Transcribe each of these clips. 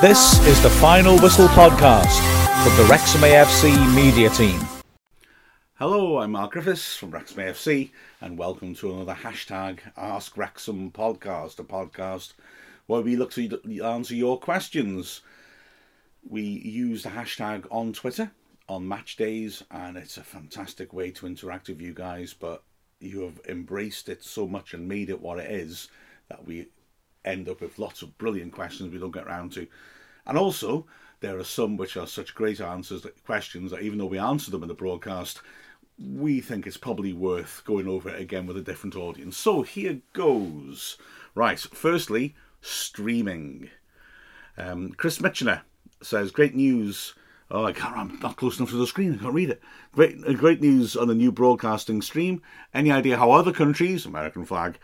This is the Final Whistle podcast from the Wrexham AFC media team. Hello, I'm Mark Griffiths from Wrexham AFC, and welcome to another hashtag Ask Wrexham podcast, a podcast where we look to answer your questions. We use the hashtag on Twitter on match days, and it's a fantastic way to interact with you guys. But you have embraced it so much and made it what it is that we end up with lots of brilliant questions we don't get around to. And also, there are some which are such great answers, questions that even though we answer them in the broadcast, we think it's probably worth going over it again with a different audience. So here goes. Right, firstly, streaming. Um, Chris Mitchener says, Great news. Oh, I can't, I'm not close enough to the screen. I can't read it. Great, uh, great news on the new broadcasting stream. Any idea how other countries, American flag,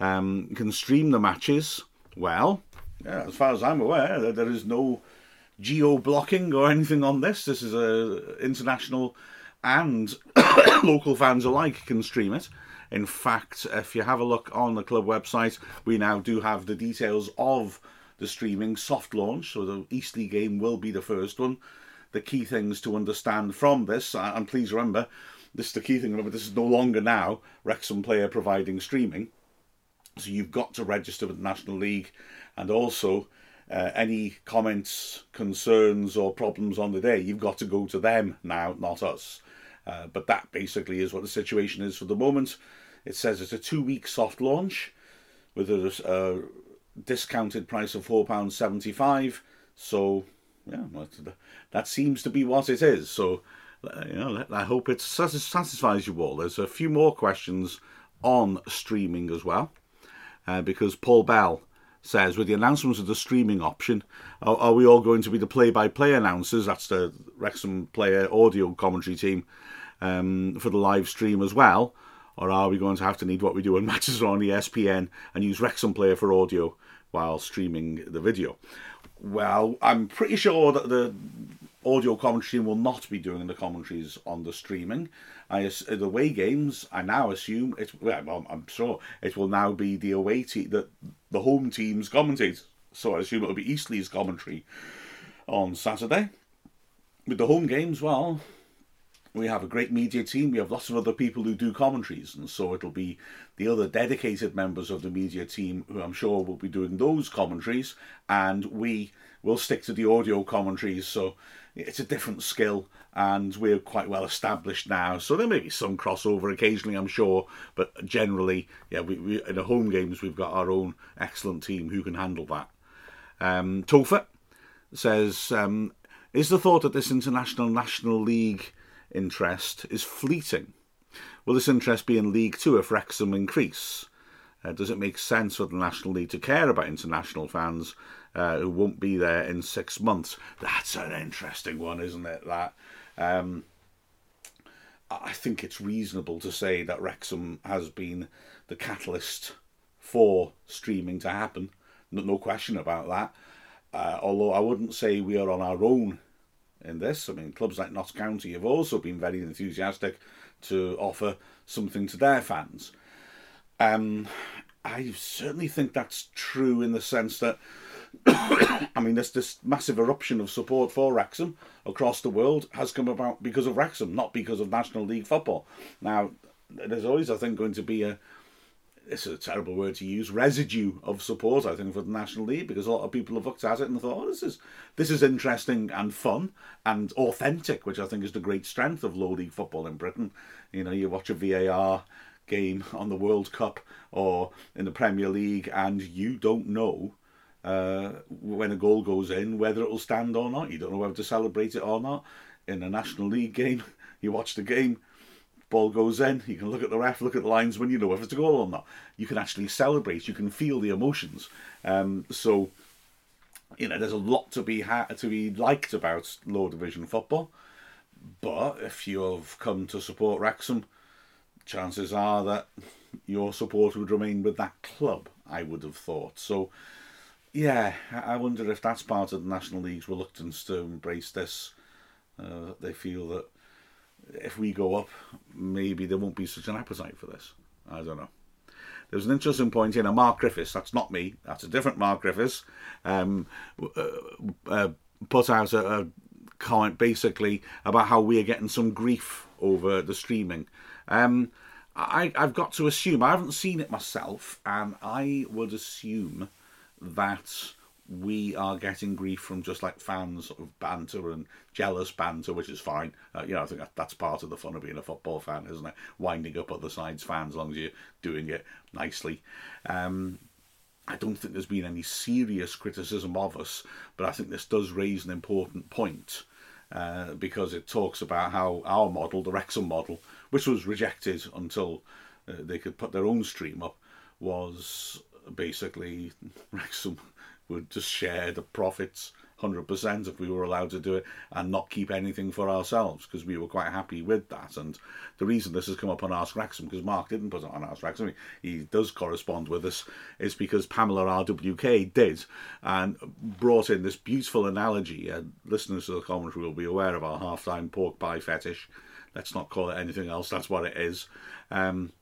um, can stream the matches. Well, yeah, as far as I'm aware, there is no geo blocking or anything on this. This is a international and local fans alike can stream it. In fact, if you have a look on the club website, we now do have the details of the streaming soft launch. So the Eastleigh game will be the first one. The key things to understand from this, and please remember, this is the key thing. Remember, this is no longer now Wrexham player providing streaming. So you've got to register with the National League, and also uh, any comments, concerns, or problems on the day, you've got to go to them now, not us. Uh, but that basically is what the situation is for the moment. It says it's a two-week soft launch with a, discounted price of four pounds seventy-five. So yeah, that seems to be what it is. So uh, you know, I hope it satisfies you all. There's a few more questions on streaming as well uh, because Paul Bell says, with the announcement of the streaming option, are, are we all going to be the play-by-play announcers? That's the Wrexham player audio commentary team um, for the live stream as well, or are we going to have to need what we do when matches are on ESPN and use Wrexham player for audio while streaming the video? Well, I'm pretty sure that the audio commentary team will not be doing the commentaries on the streaming. I the away games. I now assume it. Well, I'm sure it will now be the away team, the the home team's commentators. So I assume it'll be Eastleigh's commentary on Saturday. With the home games, well, we have a great media team. We have lots of other people who do commentaries, and so it'll be the other dedicated members of the media team who I'm sure will be doing those commentaries, and we will stick to the audio commentaries. So it's a different skill and we're quite well established now. So there may be some crossover occasionally, I'm sure, but generally, yeah, we, we in the home games we've got our own excellent team who can handle that. Um, Topher says, um, "Is the thought that this international national league interest is fleeting? Will this interest be in League Two if Wrexham increase?" Uh, does it make sense for the National League to care about international fans uh, who won't be there in six months? That's an interesting one, isn't it? That um, I think it's reasonable to say that Wrexham has been the catalyst for streaming to happen. No, no question about that. Uh, although I wouldn't say we are on our own in this. I mean, clubs like Notts County have also been very enthusiastic to offer something to their fans. Um, I certainly think that's true in the sense that, I mean, this this massive eruption of support for Wrexham across the world has come about because of Wrexham, not because of National League football. Now, there's always, I think, going to be a it's a terrible word to use residue of support I think for the National League because a lot of people have looked at it and thought oh, this is this is interesting and fun and authentic which I think is the great strength of low league football in Britain you know you watch a VAR game on the World Cup or in the Premier League, and you don't know uh, when a goal goes in whether it will stand or not. You don't know whether to celebrate it or not. In a National League game, you watch the game, ball goes in, you can look at the ref, look at the linesman, you know whether it's a goal or not. You can actually celebrate, you can feel the emotions. Um, so, you know, there's a lot to be ha- to be liked about low division football. But if you've come to support Wrexham, chances are that your support would remain with that club, I would have thought. So, yeah, I wonder if that's part of the National League's reluctance to embrace this. Uh, they feel that if we go up, maybe there won't be such an appetite for this. I don't know. there's an interesting point here. Now, Mark Griffiths, that's not me, that's a different Mark Griffiths, um, uh, uh, put out a, a, comment basically about how we are getting some grief over the streaming. Um, I, I've got to assume, I haven't seen it myself, and I would assume that we are getting grief from just like fans of banter and jealous banter, which is fine. Uh, you know, I think that, that's part of the fun of being a football fan, isn't it? Winding up other side's fans, as long as you're doing it nicely. Um, I don't think there's been any serious criticism of us, but I think this does raise an important point uh, because it talks about how our model, the Wrexham model, which was rejected until uh, they could put their own stream up, was basically Wrexham would just share the profits 100% if we were allowed to do it and not keep anything for ourselves because we were quite happy with that. And the reason this has come up on Ask Wrexham, because Mark didn't put it on Ask Wrexham, he does correspond with us, is because Pamela RWK did and brought in this beautiful analogy. And listeners to the commentary will be aware of our half time pork pie fetish. Let's not call it anything else, that's what it is. Um,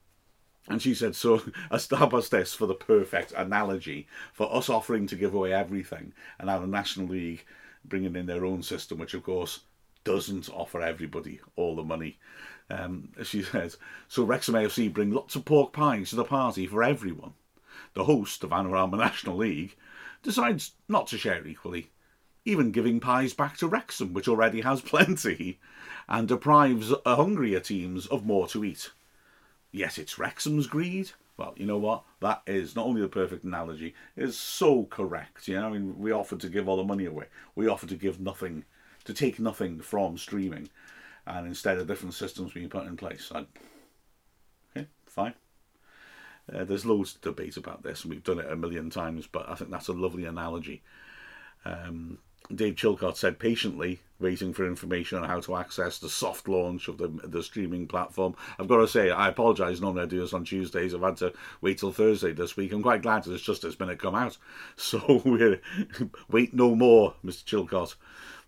and she said, so establish this for the perfect analogy for us offering to give away everything and have a National League bringing in their own system, which of course doesn't offer everybody all the money. Um, she says, so Wrexham AFC bring lots of pork pies to the party for everyone. The host of Vanarama National League decides not to share equally, even giving pies back to Wrexham, which already has plenty, and deprives hungrier teams of more to eat yes, it's Wrexham's greed. Well, you know what? That is not only the perfect analogy, it's so correct. You know, I mean, we offered to give all the money away. We offered to give nothing, to take nothing from streaming, and instead of different systems being put in place. I, okay, fine. Uh, there's loads of debate about this, and we've done it a million times, but I think that's a lovely analogy. Um, Dave Chilcott said patiently waiting for information on how to access the soft launch of the the streaming platform. I've got to say, I apologise. Normally I do this on Tuesdays. I've had to wait till Thursday this week. I'm quite glad it's just this minute come out. So we're wait no more, Mr. Chilcott.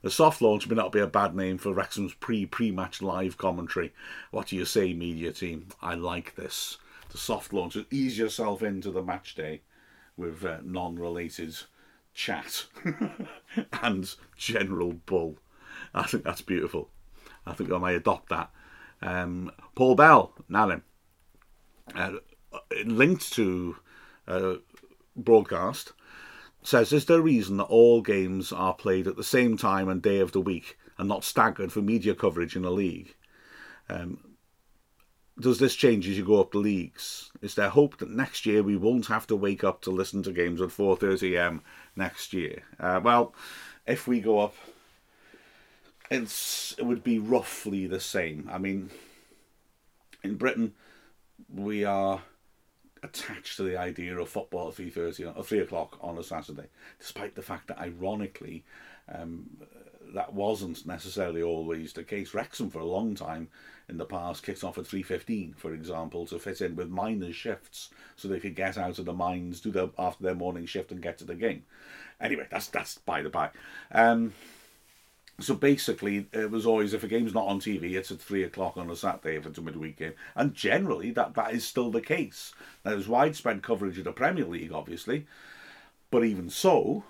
The soft launch may not be a bad name for Wrexham's pre pre match live commentary. What do you say, media team? I like this. The soft launch. Ease yourself into the match day with uh, non related chat and general bull. I think that's beautiful. I think I may adopt that. Um, Paul Bell, now uh, linked to uh, broadcast, says, Is there a reason that all games are played at the same time and day of the week and not staggered for media coverage in a league? Um, does this change as you go up the leagues? Is there hope that next year we won't have to wake up to listen to games at 4.30am next year? Uh, well, if we go up, it's it would be roughly the same. I mean, in Britain, we are attached to the idea of football at 3.30 or 3 o'clock on a Saturday, despite the fact that, ironically, um, that wasn't necessarily always the case. Wrexham, for a long time in the past, kicked off at 3.15, for example, to fit in with miners' shifts so they could get out of the mines, do their, after their morning shift and get to the game. Anyway, that's that's by the by. Um, so basically, it was always if a game's not on TV, it's at three o'clock on a Saturday if it's a midweek game, and generally that that is still the case. Now, there's widespread coverage of the Premier League, obviously, but even so,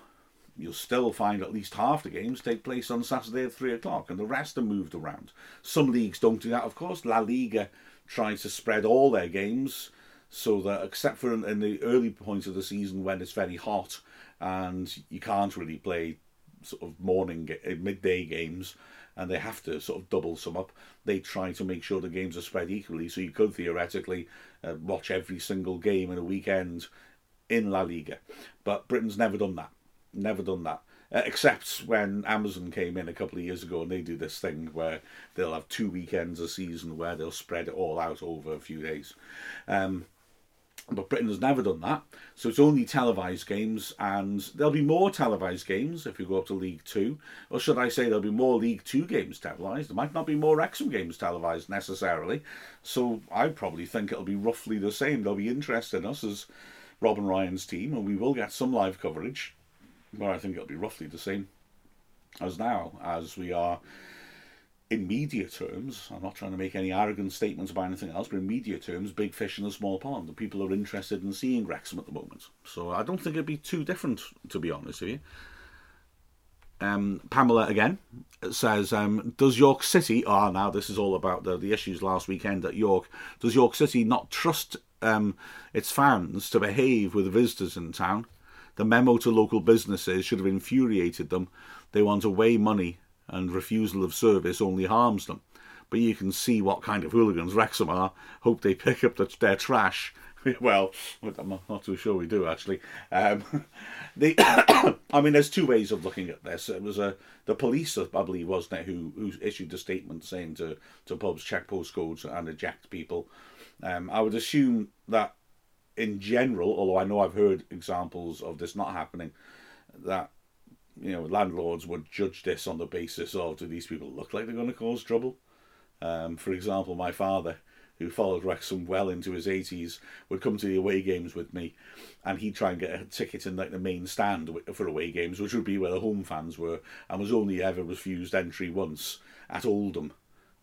you'll still find at least half the games take place on Saturday at three o'clock, and the rest are moved around. Some leagues don't do that, of course. La Liga tries to spread all their games so that, except for in, in the early points of the season when it's very hot and you can't really play sort of morning, uh, midday games, and they have to sort of double some up. They try to make sure the games are spread equally, so you could theoretically uh, watch every single game in a weekend in La Liga. But Britain's never done that. Never done that. Uh, except when Amazon came in a couple of years ago and they do this thing where they'll have two weekends a season where they'll spread it all out over a few days. Um, but Britain has never done that, so it's only televised games, and there'll be more televised games if you go up to League Two, or should I say there'll be more League Two games televised. There might not be more Wrexham games televised necessarily, so I probably think it'll be roughly the same. There'll be interest in us as Rob and Ryan's team, and we will get some live coverage, but I think it'll be roughly the same as now, as we are in media terms, I'm not trying to make any arrogant statements about anything else, but in media terms, big fish in a small pond. The people are interested in seeing Wrexham at the moment. So I don't think it'd be too different, to be honest with you. Um, Pamela again says, um, "Does York City? Ah, oh, now this is all about the, the issues last weekend at York. Does York City not trust um, its fans to behave with visitors in town? The memo to local businesses should have infuriated them. They want away money, and refusal of service only harms them. But you can see what kind of hooligans Wrexham are. Hope they pick up the, their trash." well, I'm not too sure we do actually. Um, the, I mean, there's two ways of looking at this. It was a the police, I believe, wasn't it, who who issued a statement saying to to pubs check postcodes and eject people. Um, I would assume that in general, although I know I've heard examples of this not happening, that you know landlords would judge this on the basis of do these people look like they're going to cause trouble. Um, for example, my father who followed Wrexham well into his 80s, would come to the away games with me, and he'd try and get a ticket in like the main stand for away games, which would be where the home fans were, and was only ever refused entry once at Oldham.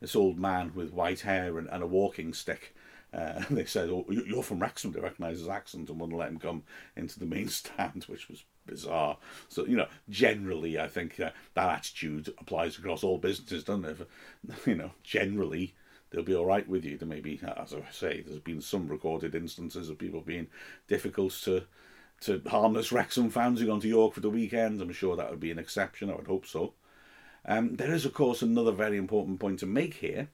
This old man with white hair and, and a walking stick. Uh, they said, "Oh, you're from Wrexham." They recognised his accent and wouldn't let him come into the main stand, which was bizarre. So you know, generally, I think uh, that attitude applies across all businesses, doesn't it? You know, generally, they'll be all right with you. There may be, as I say, there's been some recorded instances of people being difficult to to harmless Wrexham fans who gone to York for the weekend. I'm sure that would be an exception. I would hope so. Um, there is, of course, another very important point to make here,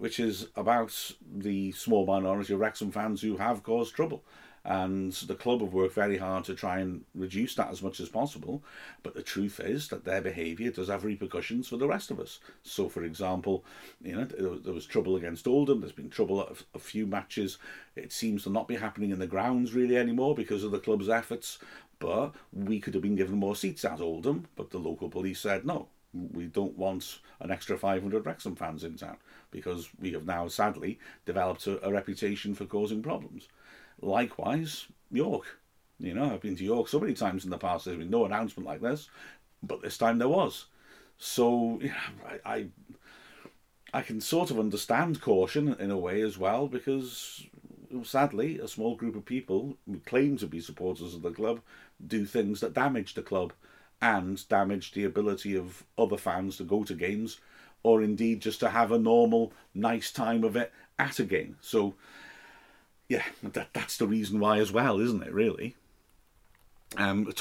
which is about the small minority of Wrexham fans who have caused trouble and the club have worked very hard to try and reduce that as much as possible. But the truth is that their behaviour does have repercussions for the rest of us. So, for example, you know there was trouble against Oldham. There's been trouble at a few matches. It seems to not be happening in the grounds really anymore because of the club's efforts. But we could have been given more seats at Oldham, but the local police said no. We don't want an extra 500 Wrexham fans in town because we have now sadly developed a, a reputation for causing problems. Likewise, York. You know, I've been to York so many times in the past. There's been no announcement like this, but this time there was. So yeah, I, I, I can sort of understand caution in a way as well because sadly, a small group of people who claim to be supporters of the club do things that damage the club and damage the ability of other fans to go to games or indeed just to have a normal, nice time of it at a game. So yeah, that, that's the reason why as well, isn't it, really? Um,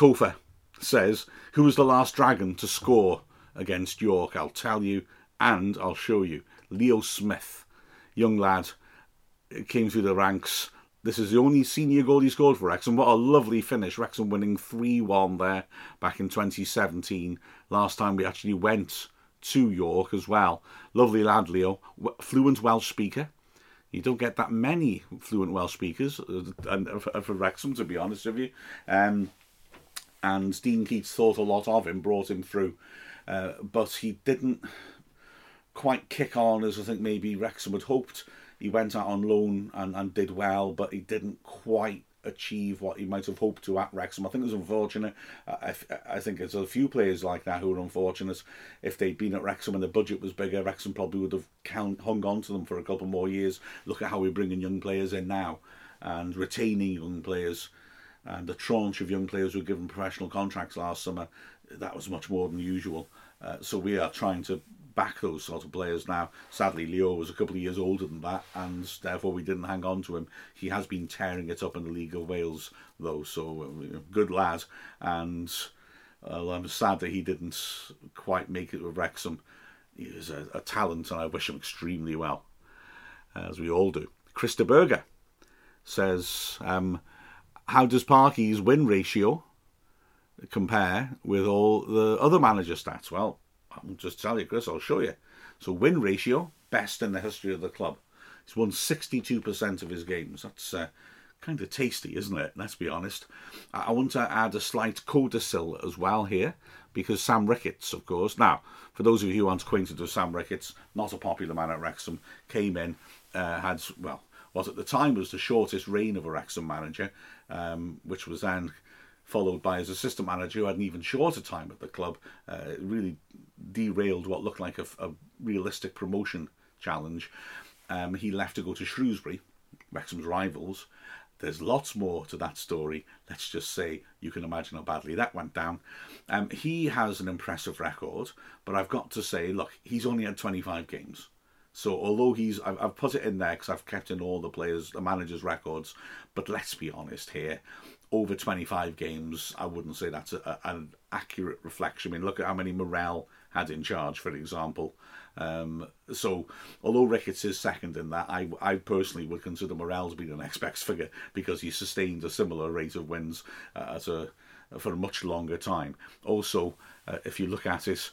says, Who was the last dragon to score against York? I'll tell you and I'll show you. Leo Smith, young lad, came through the ranks. This is the only senior goal he scored for Wrexham. What a lovely finish. Wrexham winning 3 1 there back in 2017. Last time we actually went to York as well. Lovely lad, Leo. Fluent Welsh speaker you don't get that many fluent Welsh speakers, uh, and uh, for Wrexham, to be honest with you. Um, and Dean Keats thought a lot of him, brought him through, uh, but he didn't quite kick on as I think maybe Wrexham had hoped. He went out on loan and, and did well, but he didn't quite achieve what he might have hoped to at Wrexham. I think it was unfortunate. I, I think there's a few players like that who are unfortunate. If they'd been at Wrexham and the budget was bigger, Wrexham probably would have count, hung on to them for a couple more years. Look at how we're bringing young players in now and retaining young players. And the tranche of young players who were given professional contracts last summer, that was much more than usual. Uh, so we are trying to back those sort of players now. Sadly, Leo was a couple of years older than that, and therefore we didn't hang on to him. He has been tearing it up in the League of Wales, though, so uh, good lad. And uh, I'm sad that he didn't quite make it with Wrexham. He is a, a talent, and I wish him extremely well, as we all do. Krista Berger says, um, How does Parky's win ratio compare with all the other manager stats? Well, I'll just tell you, Chris, I'll show you. So win ratio, best in the history of the club. He's won 62% of his games. That's uh, kind of tasty, isn't it? Let's be honest. I want to add a slight codicil as well here, because Sam Ricketts, of course. Now, for those of you who aren't acquainted with Sam Ricketts, not a popular man at Wrexham, came in, uh, had, well, what at the time was the shortest reign of a Wrexham manager, um, which was then followed by his assistant manager who had an even shorter time at the club. Uh, really derailed what looked like a, a realistic promotion challenge, um, he left to go to Shrewsbury, Wrexham's rivals. There's lots more to that story. Let's just say you can imagine how badly that went down. Um, he has an impressive record, but I've got to say, look, he's only had 25 games. So although he's, I've, I've put it in there because I've kept in all the players, the managers' records. But let's be honest here, over 25 games, I wouldn't say that's a, a, an accurate reflection. I mean, look at how many Morrell had in charge, for example. Um, so, although Ricketts is second in that, I, I personally would consider Morrell to be the next best figure because he sustained a similar rate of wins uh, a for a much longer time. Also, uh, if you look at it,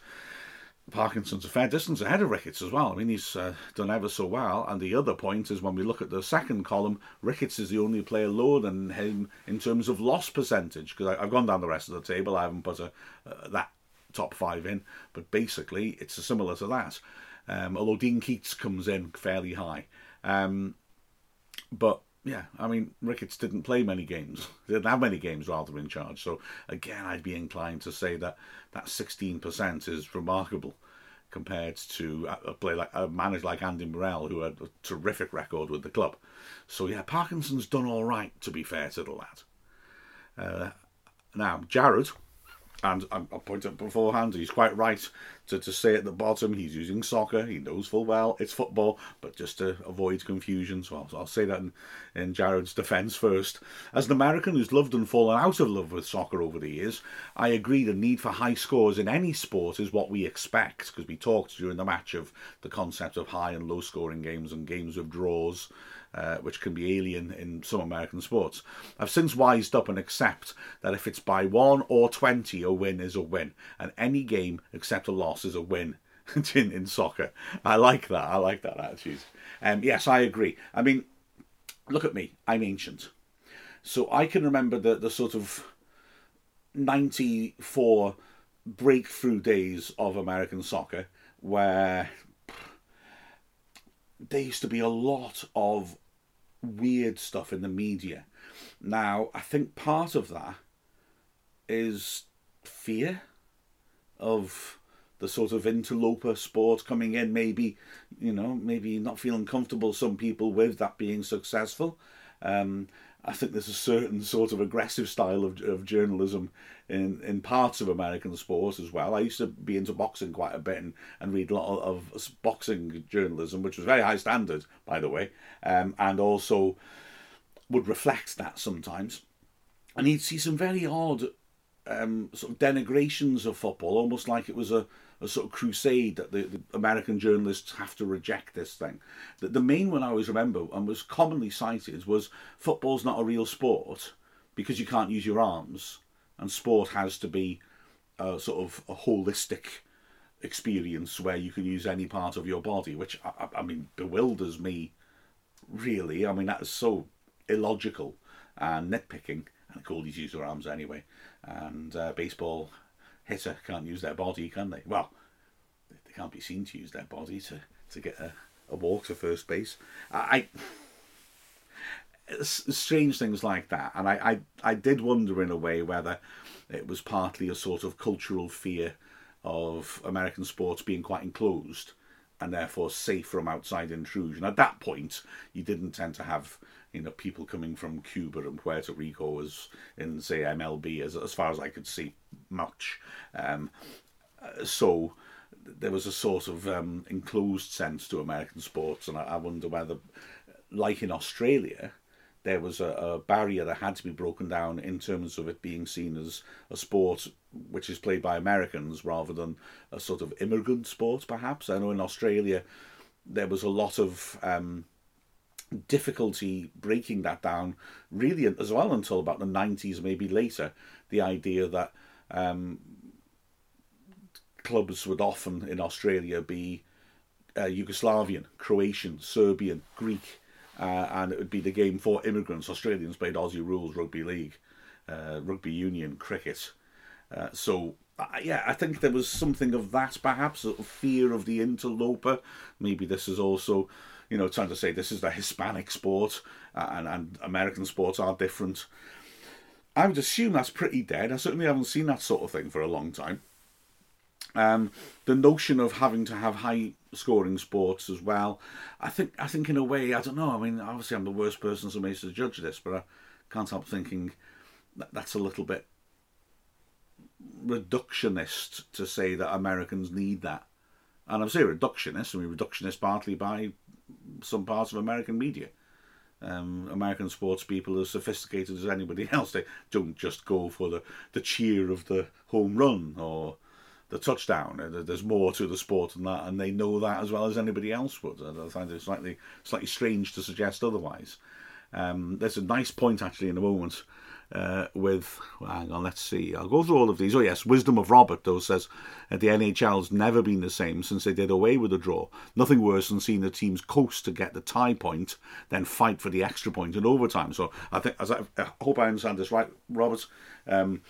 Parkinson's a fair distance ahead of Ricketts as well. I mean, he's uh, done ever so well. And the other point is when we look at the second column, Ricketts is the only player lower than him in terms of loss percentage. Because I've gone down the rest of the table, I haven't put a, uh, that top five in, but basically it's similar to that. Um, although Dean Keats comes in fairly high. Um, but yeah, I mean, Ricketts didn't play many games. Didn't have many games rather in charge. So again, I'd be inclined to say that that 16% is remarkable compared to a play like a manager like Andy Morrell, who had a terrific record with the club. So yeah, Parkinson's done all right. To be fair to the lad. Uh, now Jarrod and I pointed out beforehand, he's quite right to, to say at the bottom he's using soccer. He knows full well it's football, but just to avoid confusion, so I'll, I'll say that in, in Jarrod's defence first. As an American who's loved and fallen out of love with soccer over the years, I agree the need for high scores in any sport is what we expect, because we talked during the match of the concept of high and low scoring games and games of draws uh, which can be alien in some American sports. I've since wised up and accept that if it's by one or 20, a win is a win, and any game except a loss is a win. in, in soccer, I like that. I like that attitude. Um, yes, I agree. I mean, look at me. I'm ancient, so I can remember the the sort of '94 breakthrough days of American soccer, where there used to be a lot of weird stuff in the media. Now, I think part of that is fear of the sort of interloper sport coming in, maybe, you know, maybe not feeling comfortable, some people with that being successful. Um, I think there's a certain sort of aggressive style of, of journalism in, in parts of American sports as well. I used to be into boxing quite a bit and, and read a lot of, of boxing journalism, which was very high standard, by the way, um, and also would reflect that sometimes. And you'd see some very odd um, sort of denigrations of football, almost like it was a a sort of crusade that the, the, American journalists have to reject this thing. The, the main one I always remember and was commonly cited was football's not a real sport because you can't use your arms, and sport has to be a sort of a holistic experience where you can use any part of your body, which I, I mean bewilders me. Really, I mean that is so illogical and nitpicking. And goalies use their arms anyway, and uh, baseball hitter can't use their body, can they? Well, they can't be seen to use their body to, to get a, a walk to first base. I, I strange things like that, and I, I I did wonder in a way whether it was partly a sort of cultural fear of American sports being quite enclosed and therefore safe from outside intrusion. At that point, you didn't tend to have you know people coming from Cuba and Puerto Rico as in say MLB as as far as I could see much. Um, so there was a sort of um, enclosed sense to American sports, and I, I wonder whether, like in Australia, there was a, a, barrier that had to be broken down in terms of it being seen as a sport which is played by Americans rather than a sort of immigrant sport, perhaps. I know in Australia there was a lot of um, difficulty breaking that down, really, as well until about the 90s, maybe later. The idea that um, clubs would often in Australia be uh, Yugoslavian, Croatian, Serbian, Greek, uh, and it would be the game for immigrants. Australians played Aussie rules rugby league, uh, rugby union, cricket. Uh, so yeah, I think there was something of that, perhaps, a fear of the interloper. Maybe this is also you know, trying to say this is the Hispanic sport uh, and, and American sports are different. I would assume that's pretty dead. I certainly haven't seen that sort of thing for a long time. Um, the notion of having to have high scoring sports as well. I think I think in a way I don't know. I mean, obviously I'm the worst person supposed to judge this, but I can't help thinking that that's a little bit reductionist to say that Americans need that. And I'm saying reductionist. I mean reductionist partly by some parts of American media. Um, American sports people as sophisticated as anybody else. They don't just go for the, the cheer of the home run or the touchdown. Uh, there's more to the sport than that, and they know that as well as anybody else would. I find it slightly slightly strange to suggest otherwise. Um, there's a nice point actually in a moment uh, with, well, hang on, let's see. I'll go through all of these. Oh, yes, Wisdom of Robert, though, says that the NHL's never been the same since they did away with the draw. Nothing worse than seeing the teams coast to get the tie point, then fight for the extra point in overtime. So I think, as I, I hope I understand this right, Robert. Um,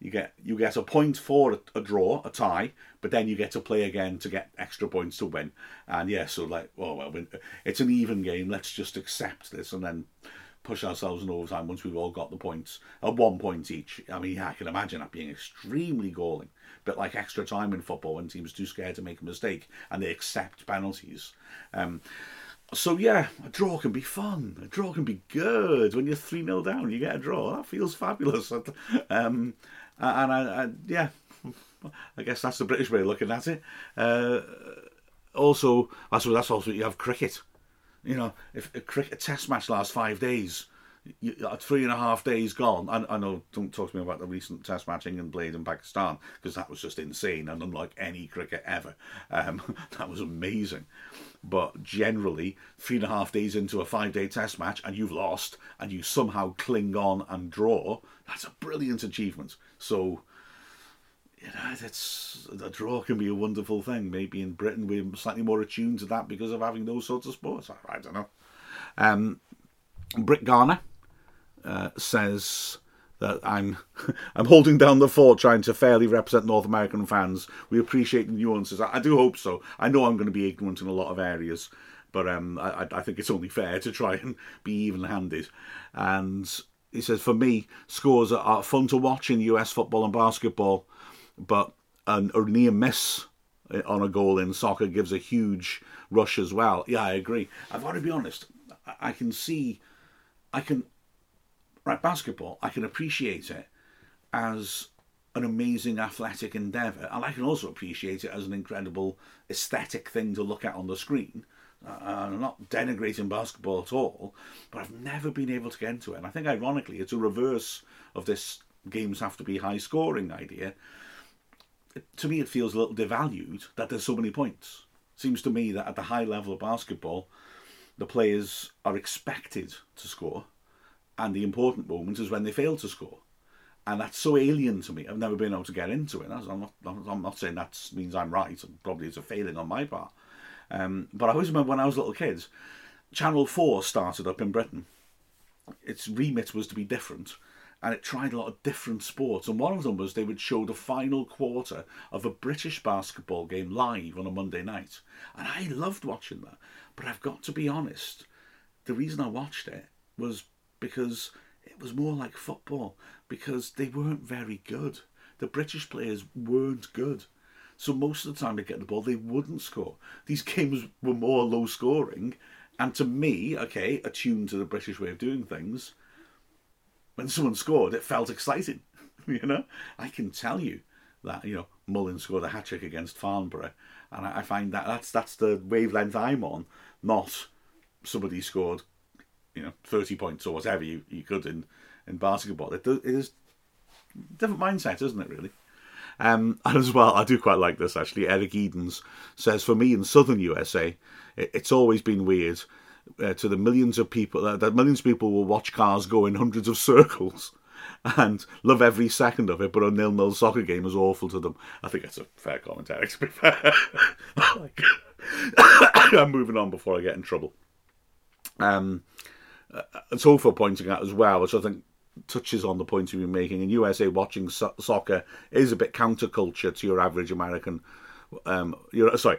you get you get a point for a, a, draw, a tie, but then you get to play again to get extra points to win. And yeah, so like, oh well, it's an even game. Let's just accept this and then push ourselves in overtime once we've all got the points at one point each. I mean, I can imagine that being extremely galling. But like extra time in football when teams are too scared to make a mistake and they accept penalties. Um, so yeah, a draw can be fun. A draw can be good. When you're three 0 down, you get a draw. That feels fabulous. Um, and I, I, yeah, I guess that's the British way of looking at it. Uh, also, that's that's also you have cricket. You know, if a cricket a test match lasts five days, you, three and a half days gone. I, I, know, don't talk to me about the recent test match England played in Pakistan because that was just insane and unlike any cricket ever. Um, that was amazing. But generally, three and a half days into a five day test match and you've lost and you somehow cling on and draw, that's a brilliant achievement. So, you know, that's a draw can be a wonderful thing. Maybe in Britain we're slightly more attuned to that because of having those sorts of sports. I, I don't know. Um, Britt Garner uh, says that I'm I'm holding down the fort, trying to fairly represent North American fans. We appreciate the nuances. I, I do hope so. I know I'm going to be ignorant in a lot of areas, but um, I, I think it's only fair to try and be even-handed. And he says, for me, scores are fun to watch in US football and basketball, but an, a near miss on a goal in soccer gives a huge rush as well. Yeah, I agree. I've got to be honest. I can see, I can, right, basketball, I can appreciate it as an amazing athletic endeavour, and I can also appreciate it as an incredible aesthetic thing to look at on the screen. Uh, I'm not denigrating basketball at all, but I've never been able to get into it. And I think, ironically, it's a reverse of this games have to be high scoring idea. To me, it feels a little devalued that there's so many points. Seems to me that at the high level of basketball, the players are expected to score, and the important moment is when they fail to score. And that's so alien to me. I've never been able to get into it. I'm not, I'm not saying that means I'm right. Probably it's a failing on my part. Um, but I always remember when I was little kids, Channel 4 started up in Britain. Its remit was to be different, and it tried a lot of different sports. And one of them was they would show the final quarter of a British basketball game live on a Monday night. And I loved watching that. But I've got to be honest, the reason I watched it was because it was more like football, because they weren't very good. The British players weren't good. So most of the time they get the ball, they wouldn't score. These games were more low scoring. And to me, okay, attuned to the British way of doing things, when someone scored, it felt exciting. you know, I can tell you that you know Mullin scored a hat trick against Farnborough, and I, find that that's that's the wavelength I'm on, not somebody scored, you know, thirty points or whatever you, you could in in basketball. It, it is different mindset, isn't it? Really. Um, and as well, I do quite like this actually. Eric Edens says, for me in southern USA, it, it's always been weird uh, to the millions of people uh, that millions of people will watch cars go in hundreds of circles and love every second of it, but a nil-nil soccer game is awful to them. I think that's a fair commentary. To be fair, I'm moving on before I get in trouble. Um, uh, it's also pointing out as well, which I think touches on the point you've been making. In USA, watching so- soccer is a bit counterculture to your average American. Um, your sorry,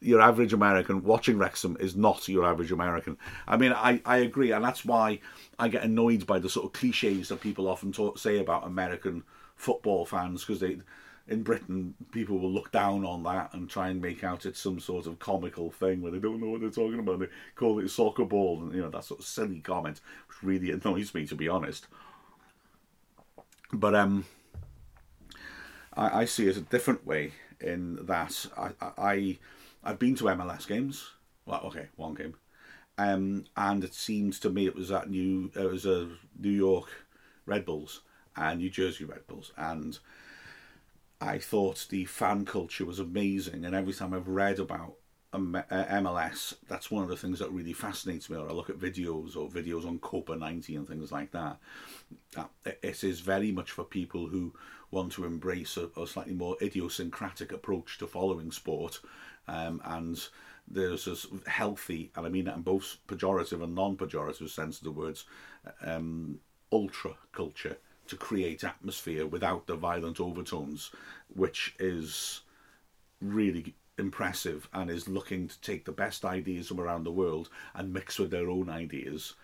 your average American watching Wrexham is not your average American. I mean, I, I agree, and that's why I get annoyed by the sort of cliches that people often talk, say about American football fans because they in Britain, people will look down on that and try and make out it's some sort of comical thing where they don't know what they're talking about. They call it soccer ball, and you know that sort of silly comment, which really annoys me, to be honest. But um, I, I see it a different way in that I, I I've been to MLS games. Well, okay, one game, um, and it seems to me it was at New it was a New York Red Bulls and New Jersey Red Bulls, and I thought the fan culture was amazing. And every time I've read about MLS, uh, that's one of the things that really fascinates me. Or I look at videos or videos on Copa 90 and things like that. It is very much for people who want to embrace a, a slightly more idiosyncratic approach to following sport. Um, and there's this healthy, and I mean that in both pejorative and non pejorative sense of the words, um, ultra culture to create atmosphere without the violent overtones, which is really impressive and is looking to take the best ideas from around the world and mix with their own ideas.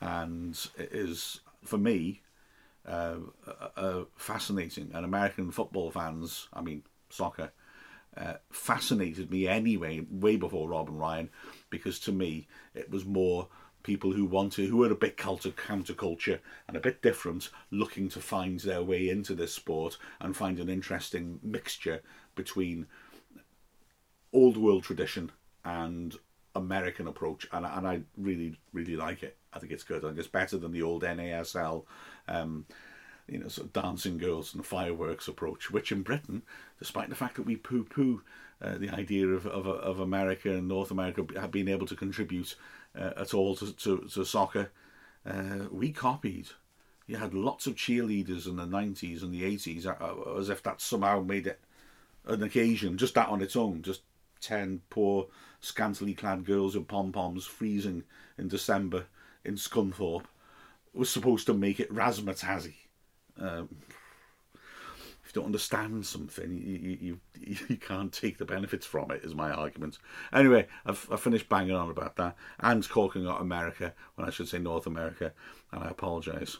And it is, for me, uh, uh, fascinating. And American football fans, I mean, soccer, uh, fascinated me anyway, way before Rob and Ryan, because to me, it was more people who wanted, who were a bit counter counterculture and a bit different, looking to find their way into this sport and find an interesting mixture between old world tradition and American approach, and and I really really like it. I think it's good. I think it's better than the old NASL, um, you know, sort of dancing girls and fireworks approach, which in Britain, despite the fact that we poo poo uh, the idea of, of of America and North America been able to contribute uh, at all to to, to soccer, uh, we copied. You had lots of cheerleaders in the 90s and the 80s, uh, as if that somehow made it an occasion, just that on its own, just ten poor, scantily clad girls with pom poms freezing in December in Scunthorpe was supposed to make it razzmatazzy. Um, if you don't understand something, you, you, you, can't take the benefits from it, is my argument. Anyway, I've, I've finished banging on about that and talking about America when I should say North America, and I apologise.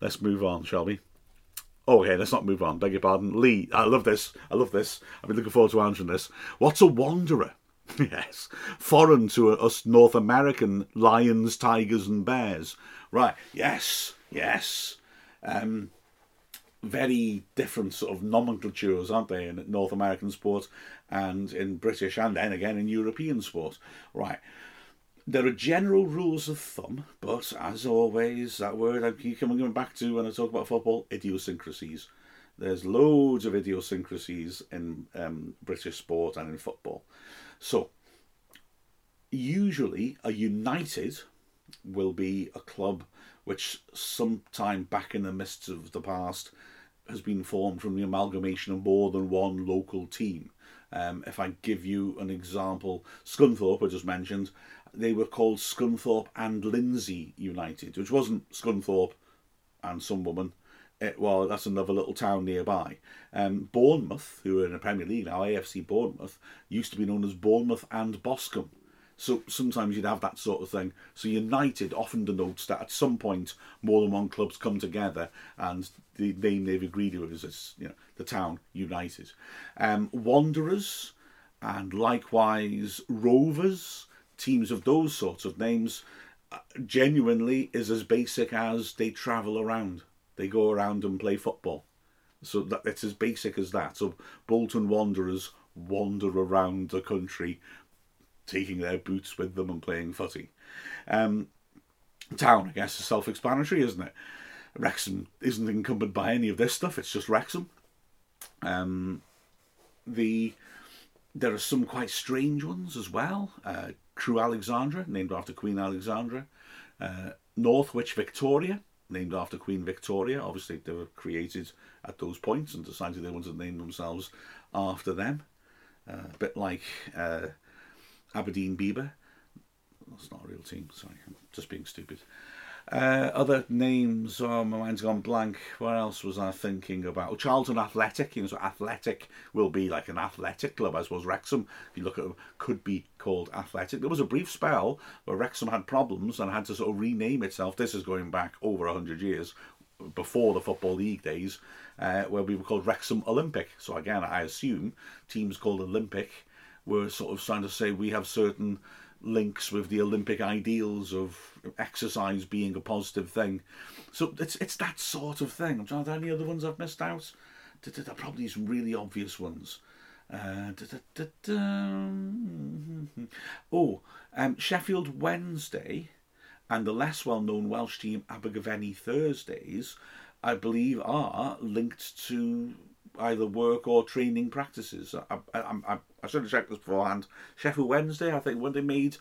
Let's move on, shall we? Oh, okay, let's not move on. Beg your pardon. Lee, I love this. I love this. I've been looking forward to answering this. What's a wanderer? yes, foreign to us North American lions, tigers, and bears. Right, yes, yes. Um, very different sort of nomenclatures, aren't they, in North American sport and in British and then again in European sport. Right. There are general rules of thumb, but as always, that word I keep coming back to when I talk about football idiosyncrasies. There's loads of idiosyncrasies in um, British sport and in football. So, usually, a United will be a club which, sometime back in the mists of the past, has been formed from the amalgamation of more than one local team. Um, if I give you an example, Scunthorpe, I just mentioned, they were called Scunthorpe and Lindsey United, which wasn't Scunthorpe and some woman. It, well, that's another little town nearby. Um, Bournemouth, who are in the Premier League now, AFC Bournemouth, used to be known as Bournemouth and Boscombe. So sometimes you'd have that sort of thing. So United often denotes that at some point more than one club's come together and the name they've agreed with is you know the town United. Um, Wanderers and likewise Rovers teams of those sorts of names uh, genuinely is as basic as they travel around. They go around and play football. So that it's as basic as that. So Bolton Wanderers wander around the country, taking their boots with them and playing footy. Um, town, I guess, is self-explanatory, isn't it? Wrexham isn't encumbered by any of this stuff. It's just Wrexham. Um, the there are some quite strange ones as well. Uh, Crewe Alexandra, named after Queen Alexandra. Uh, Northwich Victoria, named after Queen Victoria. Obviously, they were created at those points and decided they wanted to name themselves after them. Uh, a bit like uh, Aberdeen Bieber. That's not a real team, sorry, I'm just being stupid. Uh, other names, oh, my mind's gone blank. What else was I thinking about? Oh, Charlton Athletic, you know, so Athletic will be like an athletic club, I suppose. Wrexham, if you look at them, could be called Athletic. There was a brief spell where Wrexham had problems and had to sort of rename itself. This is going back over 100 years before the Football League days, uh, where we were called Wrexham Olympic. So again, I assume teams called Olympic were sort of trying to say we have certain links with the Olympic ideals of exercise being a positive thing. So it's it's that sort of thing. I'm trying to any other ones I've missed out. There probably some really obvious ones. Uh, oh, um, Sheffield Wednesday and the less well known Welsh team Abergavenny Thursdays, I believe, are linked to either work or training practices. I, I, I, I should have checked this beforehand. Sheffield Wednesday, I think, when they made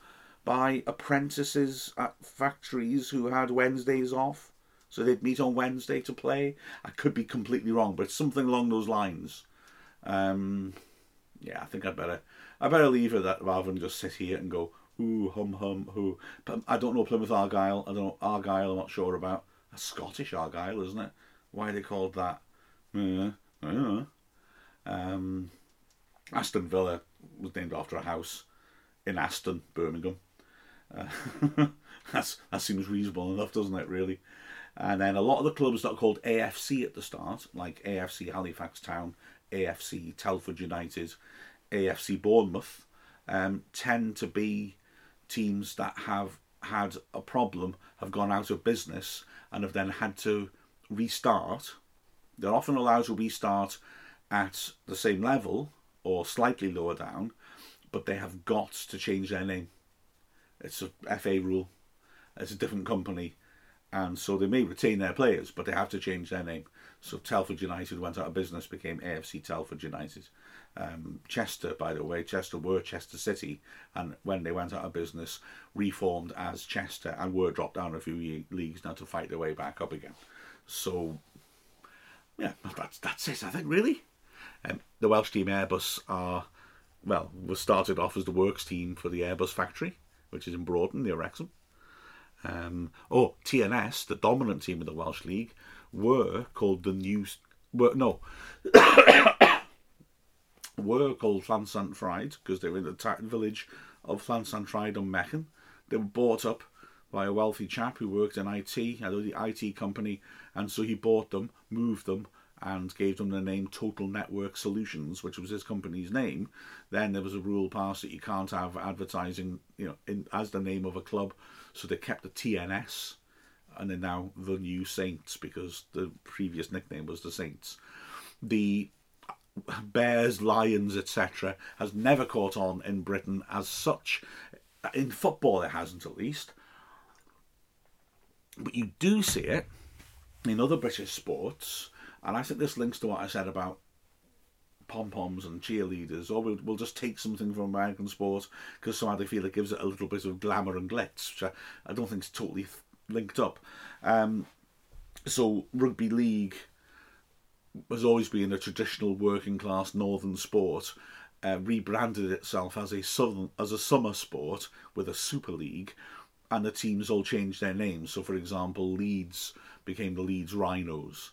by apprentices at factories who had Wednesdays off. So they'd meet on Wednesday to play. I could be completely wrong, but it's something along those lines. Um, yeah, I think I better I better leave it that rather than just sit here and go ooh hum hum who. But I don't know Plymouth Argyle. I don't know Argyle. I'm not sure about. A Scottish Argyle, isn't it? Why they called that? Yeah, Don't know. Um, Aston Villa was named after a house in Aston, Birmingham. Uh, that's that seems reasonable enough, doesn't it? Really. And then a lot of the clubs that are called AFC at the start, like AFC Halifax Town, AFC Telford United, AFC Bournemouth, um, tend to be teams that have had a problem, have gone out of business, and have then had to restart. They're often allowed to restart at the same level or slightly lower down, but they have got to change their name. It's a FA rule. It's a different company, and so they may retain their players, but they have to change their name. So Telford United went out of business, became AFC Telford United. Um, Chester, by the way, Chester were Chester City, and when they went out of business, reformed as Chester and were dropped down a few leagues now to fight their way back up again. So, yeah, that's that's it. I think really. Um, the Welsh team Airbus are well was started off as the works team for the Airbus factory, which is in Broughton near Wrexham. Um, oh, TNS, the dominant team in the Welsh League, were called the New. Were, no. were called Llansan because they were in the village of Llansan on Mechan. They were bought up by a wealthy chap who worked in IT, had the IT company, and so he bought them, moved them, and gave them the name Total Network Solutions, which was his company's name. Then there was a rule passed that you can't have advertising, you know, in, as the name of a club, so they kept the TNS, and they're now the New Saints because the previous nickname was the Saints. The Bears, Lions, etc., has never caught on in Britain as such. In football, it hasn't at least. But you do see it in other British sports, and I think this links to what I said about pom poms and cheerleaders, or we'll, we'll just take something from American sport because somehow they feel it gives it a little bit of glamour and glitz, which I, I don't think is totally linked up. Um, so, rugby league has always been a traditional working class northern sport. Uh, rebranded itself as a southern as a summer sport with a super league, and the teams all changed their names. So, for example, Leeds became the Leeds Rhinos.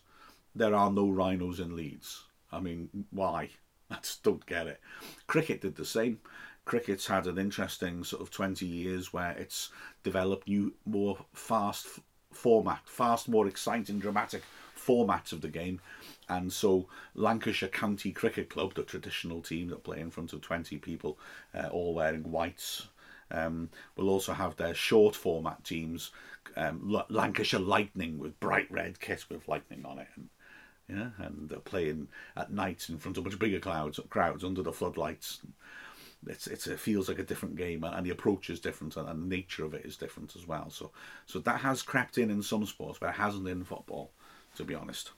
There are no rhinos in Leeds. I mean, why? I just don't get it. Cricket did the same. Cricket's had an interesting sort of 20 years where it's developed new, more fast format, fast, more exciting, dramatic formats of the game and so Lancashire County Cricket Club, the traditional team that play in front of 20 people, uh, all wearing whites, um, will also have their short format teams, um, L- Lancashire Lightning with bright red kit with lightning on it. And, and they're playing at night in front of much bigger crowds, crowds under the floodlights. It's, it's it feels like a different game, and the approach is different, and the nature of it is different as well. So so that has crept in in some sports, but it hasn't in football, to be honest.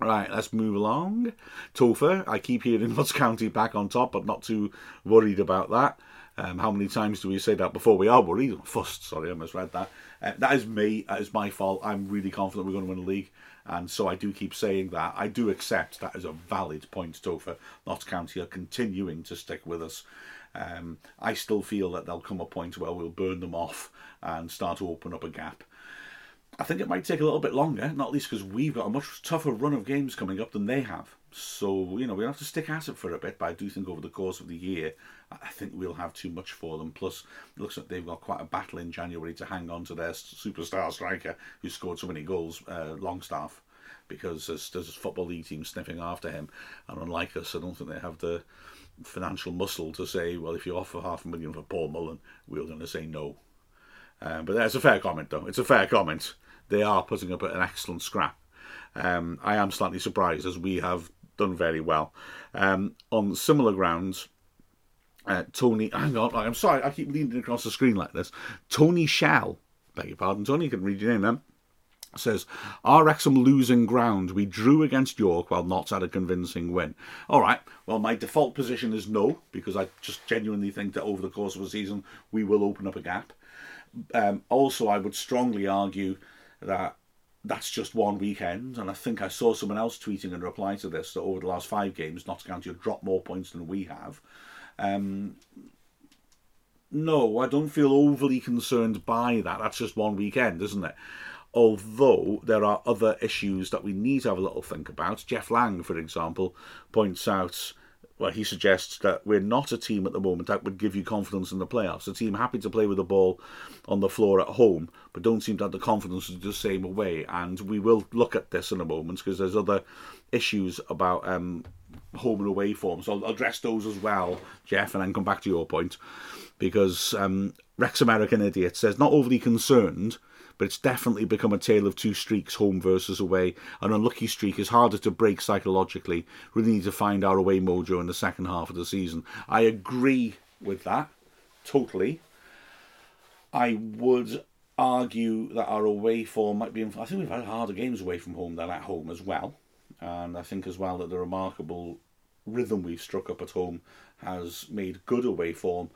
Right, let's move along. Topher, I keep hearing Notts County back on top, but not too worried about that. Um, how many times do we say that before we are worried? Fussed, sorry, I misread that. Uh, that is me, that is my fault. I'm really confident we're going to win the league, and so I do keep saying that. I do accept that as a valid point, Topher. Notts County are continuing to stick with us. Um, I still feel that there'll come a point where we'll burn them off and start to open up a gap. I think it might take a little bit longer, not least because we've got a much tougher run of games coming up than they have. So, you know, we'll have to stick at it for a bit, but I do think over the course of the year, I think we'll have too much for them. Plus, it looks like they've got quite a battle in January to hang on to their superstar striker who scored so many goals, uh, Langstaff, because there's, there's a Football League team sniffing after him. And unlike us, I don't think they have the financial muscle to say, well, if you offer half a million for Paul Mullin, we're going to say no. Um, but that's a fair comment, though. It's a fair comment. They are putting up an excellent scrap. Um, I am slightly surprised as we have done very well. Um, on similar grounds, uh, Tony, hang on, I'm sorry, I keep leaning across the screen like this. Tony Shell, beg your pardon, Tony, you can read your name then. Says, are Wrexham losing ground? We drew against York while not had a convincing win. All right, well, my default position is no, because I just genuinely think that over the course of a season we will open up a gap. Um, also, I would strongly argue that that's just one weekend, and I think I saw someone else tweeting in reply to this that over the last five games, Notts County have dropped more points than we have. Um, no, I don't feel overly concerned by that. That's just one weekend, isn't it? Although there are other issues that we need to have a little think about. Jeff Lang, for example, points out well, he suggests that we're not a team at the moment that would give you confidence in the playoffs. A team happy to play with the ball on the floor at home, but don't seem to have the confidence to do the same away. And we will look at this in a moment because there's other issues about um, home and away form. So I'll address those as well, Jeff, and then come back to your point. Because um, Rex American Idiot says, not overly concerned but it's definitely become a tale of two streaks, home versus away. An unlucky streak is harder to break psychologically. We need to find our away mojo in the second half of the season. I agree with that, totally. I would argue that our away form might be. I think we've had harder games away from home than at home as well, and I think as well that the remarkable rhythm we've struck up at home has made good away form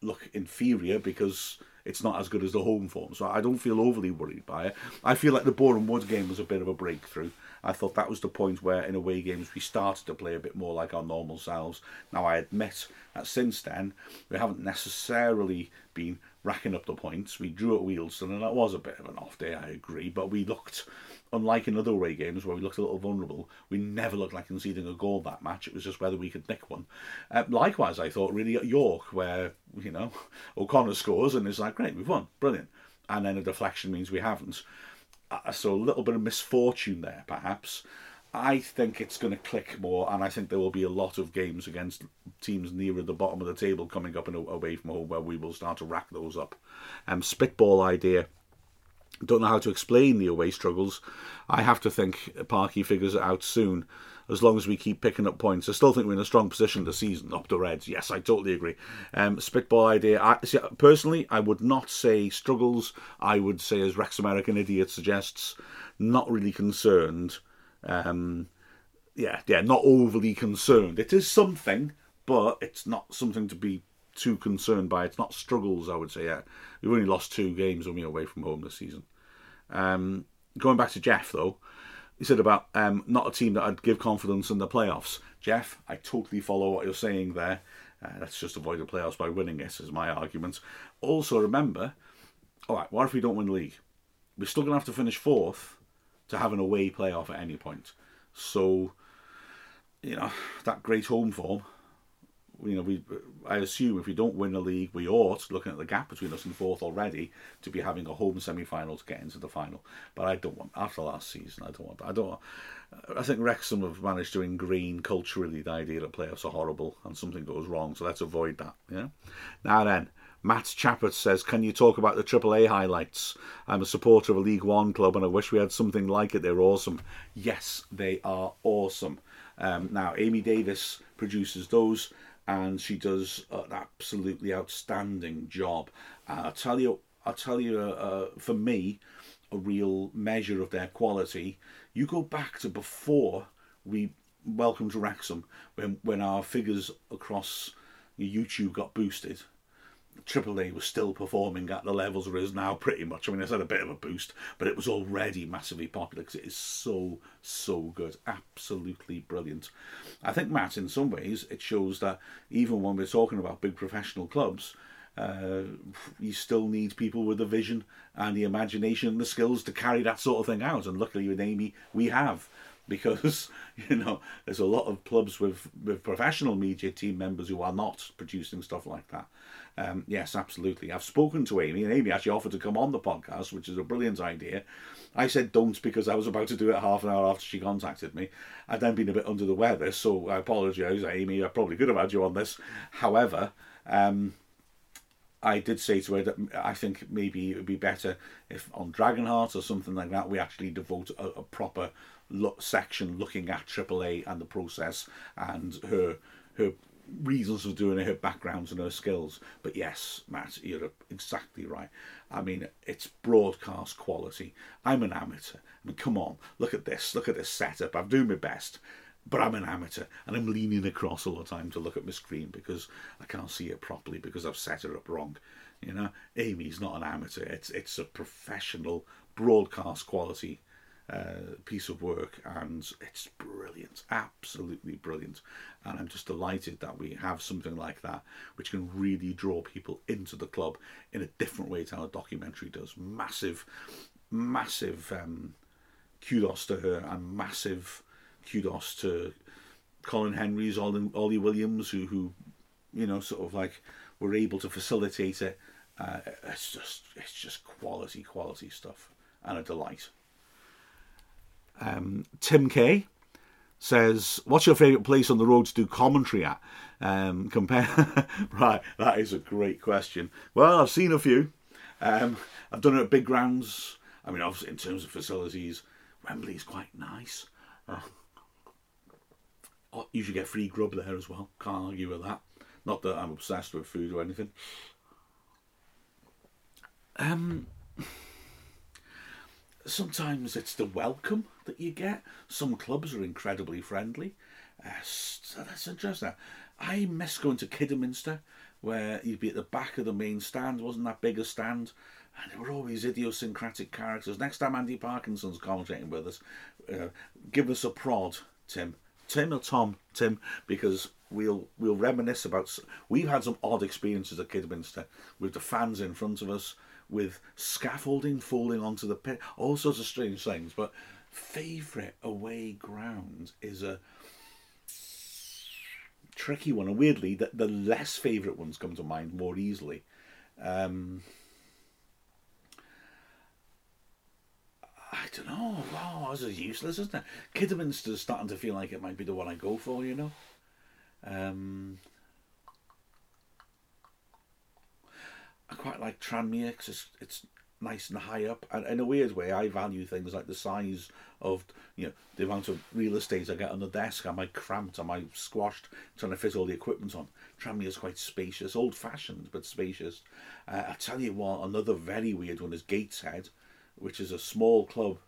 look inferior because it's not as good as the home form. So I don't feel overly worried by it. I feel like the Boreham Wood game was a bit of a breakthrough. I thought that was the point where in away games we started to play a bit more like our normal selves. Now I admit that since then we haven't necessarily been racking up the points. We drew at Wealdstone and that was a bit of an off day, I agree, but we looked unlike in other away games where we looked a little vulnerable, we never looked like conceding a goal that match. It was just whether we could nick one. Uh, likewise, I thought really at York, where you know O'Connor scores and it's like great, we've won, brilliant, and then a deflection means we haven't. Uh, so a little bit of misfortune there, perhaps. I think it's going to click more, and I think there will be a lot of games against teams nearer the bottom of the table coming up and away from home where we will start to rack those up. Um, spitball idea don't know how to explain the away struggles. I have to think Parky figures it out soon. As long as we keep picking up points, I still think we're in a strong position this season. Up the Reds, yes, I totally agree. Um, spitball idea. I, see, personally, I would not say struggles. I would say, as Rex American Idiot suggests, not really concerned. Um, yeah, yeah, not overly concerned. It is something, but it's not something to be too concerned by. It's not struggles, I would say. Yeah. We've only lost two games when we away from home this season. Um, going back to Jeff, though, he said about um, not a team that I'd give confidence in the playoffs. Jeff, I totally follow what you're saying there. Uh, let's just avoid the playoffs by winning it, is my argument. Also, remember, all right, what if we don't win the league? We're still going to have to finish fourth to have an away playoff at any point. So, you know, that great home form you know, we I assume if we don't win the league, we ought, looking at the gap between us and fourth already, to be having a home semi-final to get into the final. But I don't want after last season. I don't want. I don't. I think Wrexham have managed to ingrain culturally the idea that playoffs are horrible and something goes wrong. So let's avoid that. Yeah. Now then. Matt Chappett says, Can you talk about the AAA highlights? I'm a supporter of a League One club and I wish we had something like it. They're awesome. Yes, they are awesome. Um, now, Amy Davis produces those and she does an absolutely outstanding job. Uh, I'll tell you, I'll tell you, uh, uh, for me, a real measure of their quality. You go back to before we welcome to Wrexham, when when our figures across YouTube got boosted. Triple A was still performing at the levels it is now, pretty much. I mean, it's had a bit of a boost, but it was already massively popular because it is so, so good. Absolutely brilliant. I think, Matt, in some ways, it shows that even when we're talking about big professional clubs, uh, you still need people with the vision and the imagination and the skills to carry that sort of thing out. And luckily, with Amy, we have because you know there's a lot of clubs with with professional media team members who are not producing stuff like that. Um, yes, absolutely. I've spoken to Amy, and Amy actually offered to come on the podcast, which is a brilliant idea. I said don't because I was about to do it half an hour after she contacted me. I'd then been a bit under the weather, so I apologise, Amy. I probably could have had you on this. However, um, I did say to her that I think maybe it would be better if on Dragonheart or something like that we actually devote a, a proper section looking at AAA and the process and her her reasons for doing it, her backgrounds and her skills. But yes, Matt, you're exactly right. I mean, it's broadcast quality. I'm an amateur. I mean, come on, look at this. Look at this setup. I'm doing my best but I'm an amateur and I'm leaning across all the time to look at my screen because I can't see it properly because I've set it up wrong. You know, Amy's not an amateur; it's it's a professional broadcast quality uh, piece of work, and it's brilliant, absolutely brilliant. And I'm just delighted that we have something like that, which can really draw people into the club in a different way to how a documentary does. Massive, massive um, kudos to her, and massive kudos to Colin Henry's, Ollie, Ollie Williams, who, who, you know, sort of like were able to facilitate it. Uh, it's just, it's just quality, quality stuff, and a delight. Um, Tim K says, "What's your favourite place on the road to do commentary at?" Um, compare, right? That is a great question. Well, I've seen a few. Um, I've done it at big grounds. I mean, obviously, in terms of facilities, Wembley is quite nice. Uh, Oh, you should get free grub there as well. Can't argue with that. Not that I'm obsessed with food or anything. Um, sometimes it's the welcome that you get. Some clubs are incredibly friendly. Uh, so that's interesting. I miss going to Kidderminster, where you'd be at the back of the main stand. It wasn't that big a stand, and there were always idiosyncratic characters. Next time Andy Parkinson's commentating with us, uh, give us a prod, Tim. Tim or Tom, Tim, because we'll we'll reminisce about. We've had some odd experiences at Kidderminster with the fans in front of us, with scaffolding falling onto the pit, all sorts of strange things. But favourite away ground is a tricky one, and weirdly, the, the less favourite ones come to mind more easily. Um, I don't know. Wow, this is useless, isn't it? Kidderminster's starting to feel like it might be the one I go for, you know. Um, I quite like Tranmere because it's, it's nice and high up. And in a weird way, I value things like the size of, you know, the amount of real estate I get on the desk. Am I cramped? Am I squashed trying to fit all the equipment on? Tranmere is quite spacious, old fashioned, but spacious. Uh, I tell you what, another very weird one is Gateshead which is a small club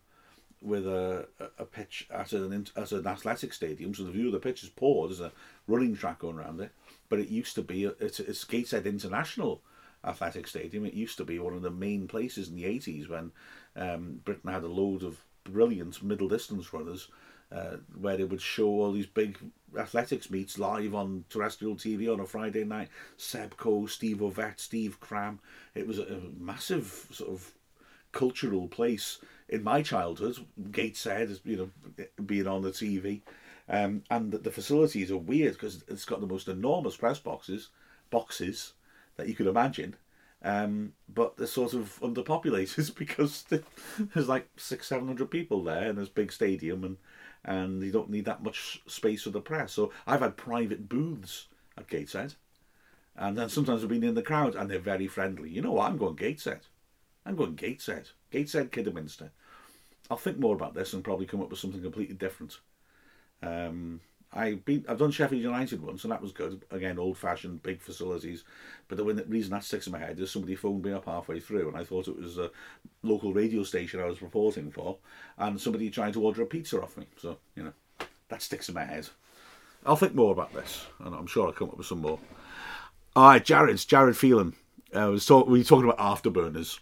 with a, a pitch at an at an athletic stadium. So the view of the pitch is poor. There's a running track going around it, but it used to be it's, it's Gateshead International Athletic Stadium. It used to be one of the main places in the 80s when um, Britain had a load of brilliant middle distance runners. Uh, where they would show all these big athletics meets live on terrestrial TV on a Friday night. Seb Coe, Steve Ovett, Steve Cram. It was a, massive sort of cultural place in my childhood. Gateshead, you know, being on the TV, um, and the, the facilities are weird because it's got the most enormous press boxes, boxes that you could imagine. Um, but they're sort of underpopulated because there's like six, seven hundred people there, and there's big stadium, and and you don't need that much space for the press. So I've had private booths at Gateshead, and then sometimes I've been in the crowd, and they're very friendly. You know what? I'm going Gateshead. I'm going Gateshead. Gateshead, Kidderminster. I'll think more about this and probably come up with something completely different. Um, I've been, I've done Sheffield United once, and that was good. Again, old-fashioned, big facilities. But the reason that sticks in my head is somebody phoned me up halfway through, and I thought it was a local radio station I was reporting for, and somebody trying to order a pizza off me. So you know, that sticks in my head. I'll think more about this, and I'm sure I'll come up with some more. All right, Jared's Jared Phelan. Uh, was talk, we were talking about afterburners.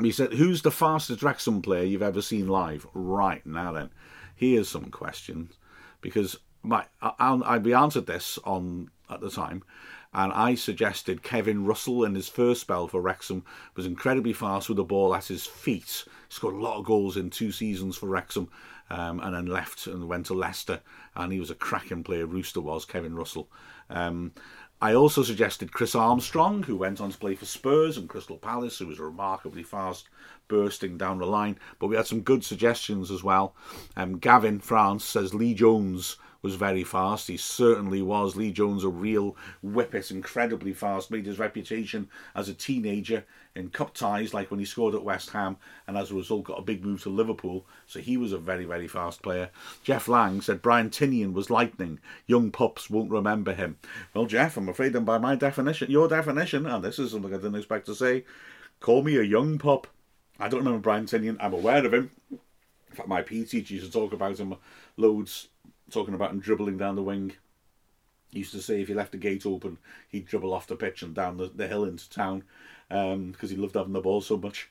He said, Who's the fastest Wrexham player you've ever seen live? Right, now then, here's some questions. Because my, I, we answered this on at the time, and I suggested Kevin Russell in his first spell for Wrexham was incredibly fast with the ball at his feet. Scored a lot of goals in two seasons for Wrexham, um, and then left and went to Leicester, and he was a cracking player. Rooster was Kevin Russell. Um, I also suggested Chris Armstrong, who went on to play for Spurs and Crystal Palace, who was remarkably fast bursting down the line. But we had some good suggestions as well. Um, Gavin France says Lee Jones was very fast. He certainly was. Lee Jones, a real whippet, incredibly fast, made his reputation as a teenager in cup ties, like when he scored at West Ham, and as a result got a big move to Liverpool. So he was a very, very fast player. Jeff Lang said Brian Tinnion was lightning. Young pups won't remember him. Well, Jeff, I'm afraid, and by my definition, your definition, and this is something I didn't expect to say, call me a young pup. I don't remember Brian Tinnion. I'm aware of him. In fact, my PE teacher used to talk about him loads talking about him dribbling down the wing. He used to say if he left the gate open, he'd dribble off the pitch and down the, the hill into town because um, he loved having the ball so much.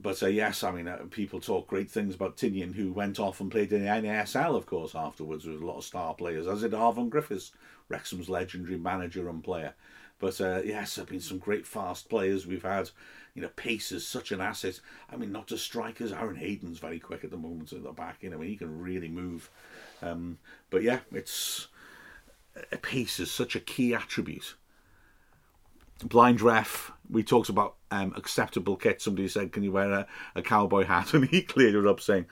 But uh, yes, I mean, uh, people talk great things about Tinnion, who went off and played in the NASL, of course, afterwards with a lot of star players, as did Arfon Griffiths, Wrexham's legendary manager and player. But uh, yes, there have been some great fast players we've had. You know, pace is such an asset. I mean, not just strikers. Aaron Hayden's very quick at the moment at the back. You know, he can really move. Um, but yeah, it's a pace is such a key attribute. Blind ref, we talked about um, acceptable kit. Somebody said, "Can you wear a, a cowboy hat?" And he cleared it up, saying,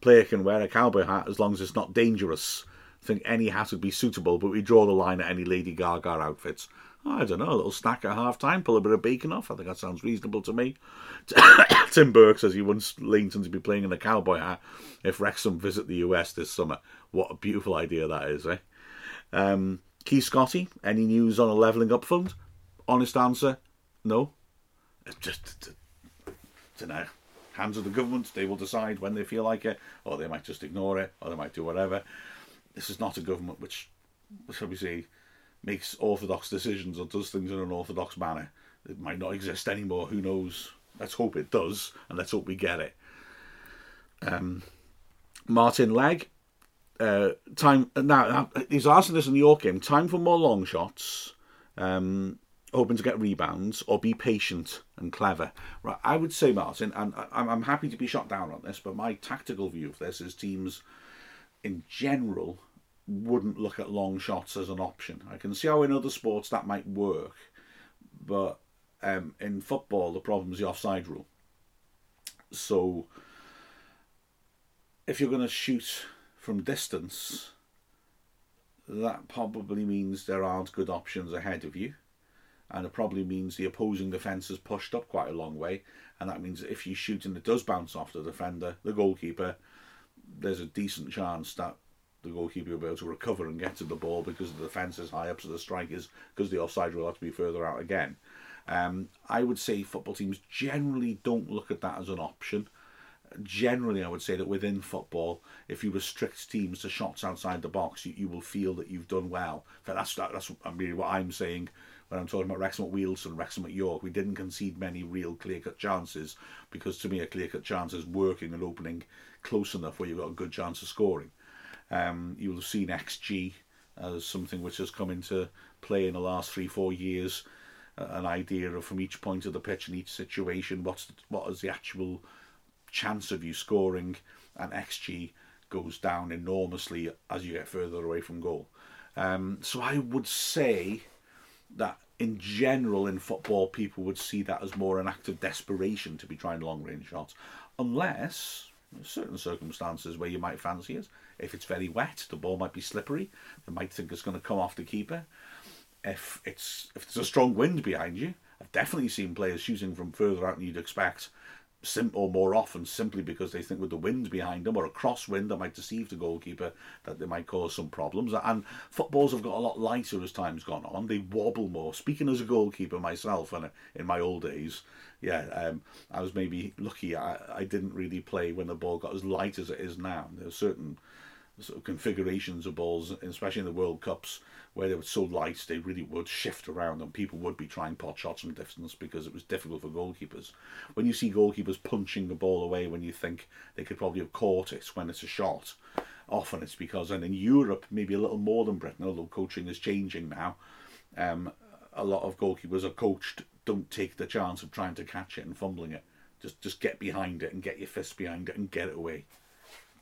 "Player can wear a cowboy hat as long as it's not dangerous." I think any hat would be suitable, but we draw the line at any Lady Gaga outfits. I don't know, a little snack at half time, pull a bit of bacon off. I think that sounds reasonable to me. Tim Burke says he wants Leighton to be playing in a cowboy hat if Wrexham visit the US this summer. What a beautiful idea that is, eh? Um, Key Scotty, any news on a levelling up fund? Honest answer, no. It's just, don't know. Hands of the government, they will decide when they feel like it, or they might just ignore it, or they might do whatever. This is not a government which, shall we say, makes orthodox decisions or does things in an orthodox manner. It might not exist anymore. Who knows? Let's hope it does, and let's hope we get it. Um, Martin Legg, uh, time now. He's asking this in the York game. Time for more long shots. Um, hoping to get rebounds or be patient and clever. Right, I would say Martin, and I'm, happy to be shot down on this, but my tactical view of this is teams in general wouldn't look at long shots as an option. I can see how in other sports that might work, but um, in football the problem is the offside rule. So if you're going to shoot from distance, that probably means there aren't good options ahead of you. And it probably means the opposing defence is pushed up quite a long way. And that means if you shoot and it does bounce off the defender, the goalkeeper, there's a decent chance that the goalkeeper will be able to recover and get to the ball because the defence is high up, so the strikers, because the offside will have to be further out again. Um, I would say football teams generally don't look at that as an option. Generally, I would say that within football, if you restrict teams to shots outside the box, you, you will feel that you've done well. That's that, that's really what I'm saying when I'm talking about Wrexham at Wealdstone, Wrexham at York. We didn't concede many real clear cut chances because to me, a clear cut chance is working and opening close enough where you've got a good chance of scoring. Um, you'll have seen XG as something which has come into play in the last three, four years. Uh, an idea of from each point of the pitch in each situation, what's the, what is the actual chance of you scoring, and XG goes down enormously as you get further away from goal. Um, so I would say that in general in football, people would see that as more an act of desperation to be trying long range shots, unless certain circumstances where you might fancy it. If it's very wet, the ball might be slippery. They might think it's going to come off the keeper. If it's if there's a strong wind behind you, I've definitely seen players shooting from further out than you'd expect, or more often simply because they think with the wind behind them or a crosswind that might deceive the goalkeeper that they might cause some problems. And footballs have got a lot lighter as time's gone on. They wobble more. Speaking as a goalkeeper myself, and in my old days, yeah, um, I was maybe lucky. I, I didn't really play when the ball got as light as it is now. There are certain sort of configurations of balls, especially in the World Cups, where they were so light they really would shift around and people would be trying pot shots from distance because it was difficult for goalkeepers. When you see goalkeepers punching the ball away when you think they could probably have caught it when it's a shot, often it's because, and in Europe, maybe a little more than Britain, although coaching is changing now, um, a lot of goalkeepers are coached don't take the chance of trying to catch it and fumbling it. Just just get behind it and get your fist behind it and get it away.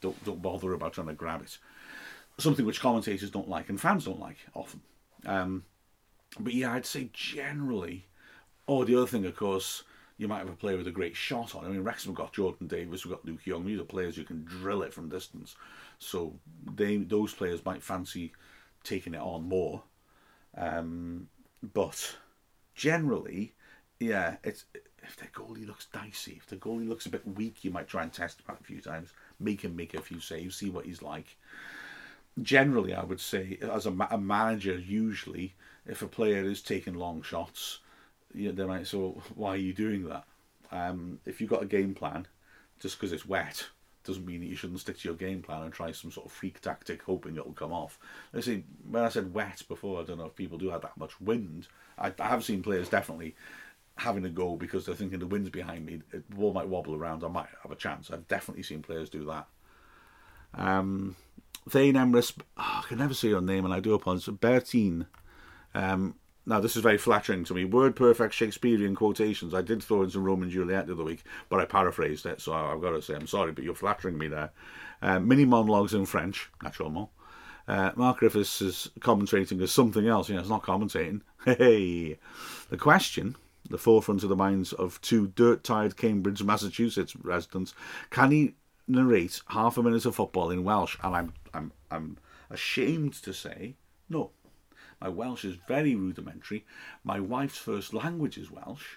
Don't don't bother about trying to grab it. Something which commentators don't like and fans don't like often. Um, but yeah, I'd say generally. Oh, the other thing, of course, you might have a player with a great shot on. I mean, Wrexham got Jordan Davies, we've got Luke Young. These are players who can drill it from distance. So they those players might fancy taking it on more. Um, but generally, yeah, it's if their goalie looks dicey, if the goalie looks a bit weak, you might try and test him a few times, make him make a few saves, see what he's like. Generally, I would say, as a, a manager, usually, if a player is taking long shots, you know, they might say, why are you doing that? Um, if you've got a game plan, just because it's wet, doesn't mean that you shouldn't stick to your game plan and try some sort of freak tactic hoping it'll come off. I see, when I said wet before, I don't know if people do have that much wind. I, I have seen players definitely having a go because they're thinking the wind's behind me, the ball might wobble around, I might have a chance. I've definitely seen players do that. Um, Thane Emrys, oh, I can never say your name and I do apologize. Bertine. Um, now, this is very flattering to me. Word perfect Shakespearean quotations. I did throw in some Romeo and Juliet the other week, but I paraphrased it, so I've got to say I'm sorry, but you're flattering me there. Uh, mini monologues in French, naturellement. Uh, Mark Griffiths is commentating as something else. You know, it's not commentating. Hey, the question, the forefront of the minds of two dirt-tired Cambridge, Massachusetts residents, can he narrate half a minute of football in Welsh? And I'm, I'm, I'm ashamed to say no. My Welsh is very rudimentary. My wife's first language is Welsh,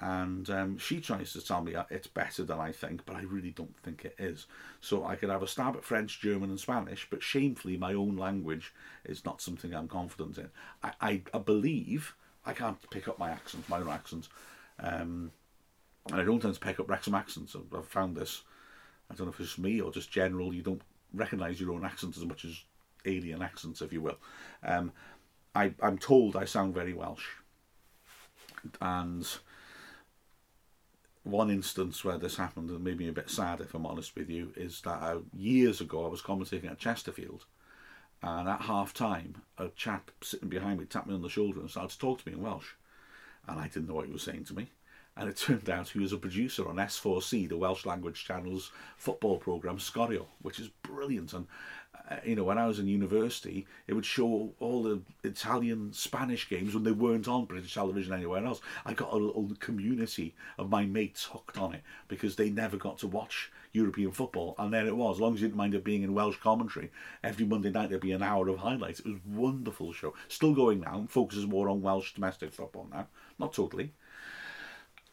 and um, she tries to tell me it's better than I think, but I really don't think it is. So I could have a stab at French, German, and Spanish, but shamefully, my own language is not something I'm confident in. I, I, I believe I can't pick up my accent, my own accent, um, and I don't tend to pick up Wrexham accents. I've, found this. I don't know if it's me or just general. You don't recognise your own accent as much as alien accents, if you will. Um, I, I'm told I sound very Welsh, and one instance where this happened and made me a bit sad, if I'm honest with you, is that I, years ago I was commentating at Chesterfield, and at half time, a chap sitting behind me tapped me on the shoulder and started to talk to me in Welsh, and I didn't know what he was saying to me. And it turned out he was a producer on S4C, the Welsh language channel's football programme Sgorio, which is brilliant. And uh, you know, when I was in university, it would show all the Italian, Spanish games when they weren't on British television anywhere else. I got a little community of my mates hooked on it because they never got to watch European football, and there it was. As long as you didn't mind it being in Welsh commentary, every Monday night there'd be an hour of highlights. It was a wonderful show. Still going now. Focuses more on Welsh domestic football now, not totally.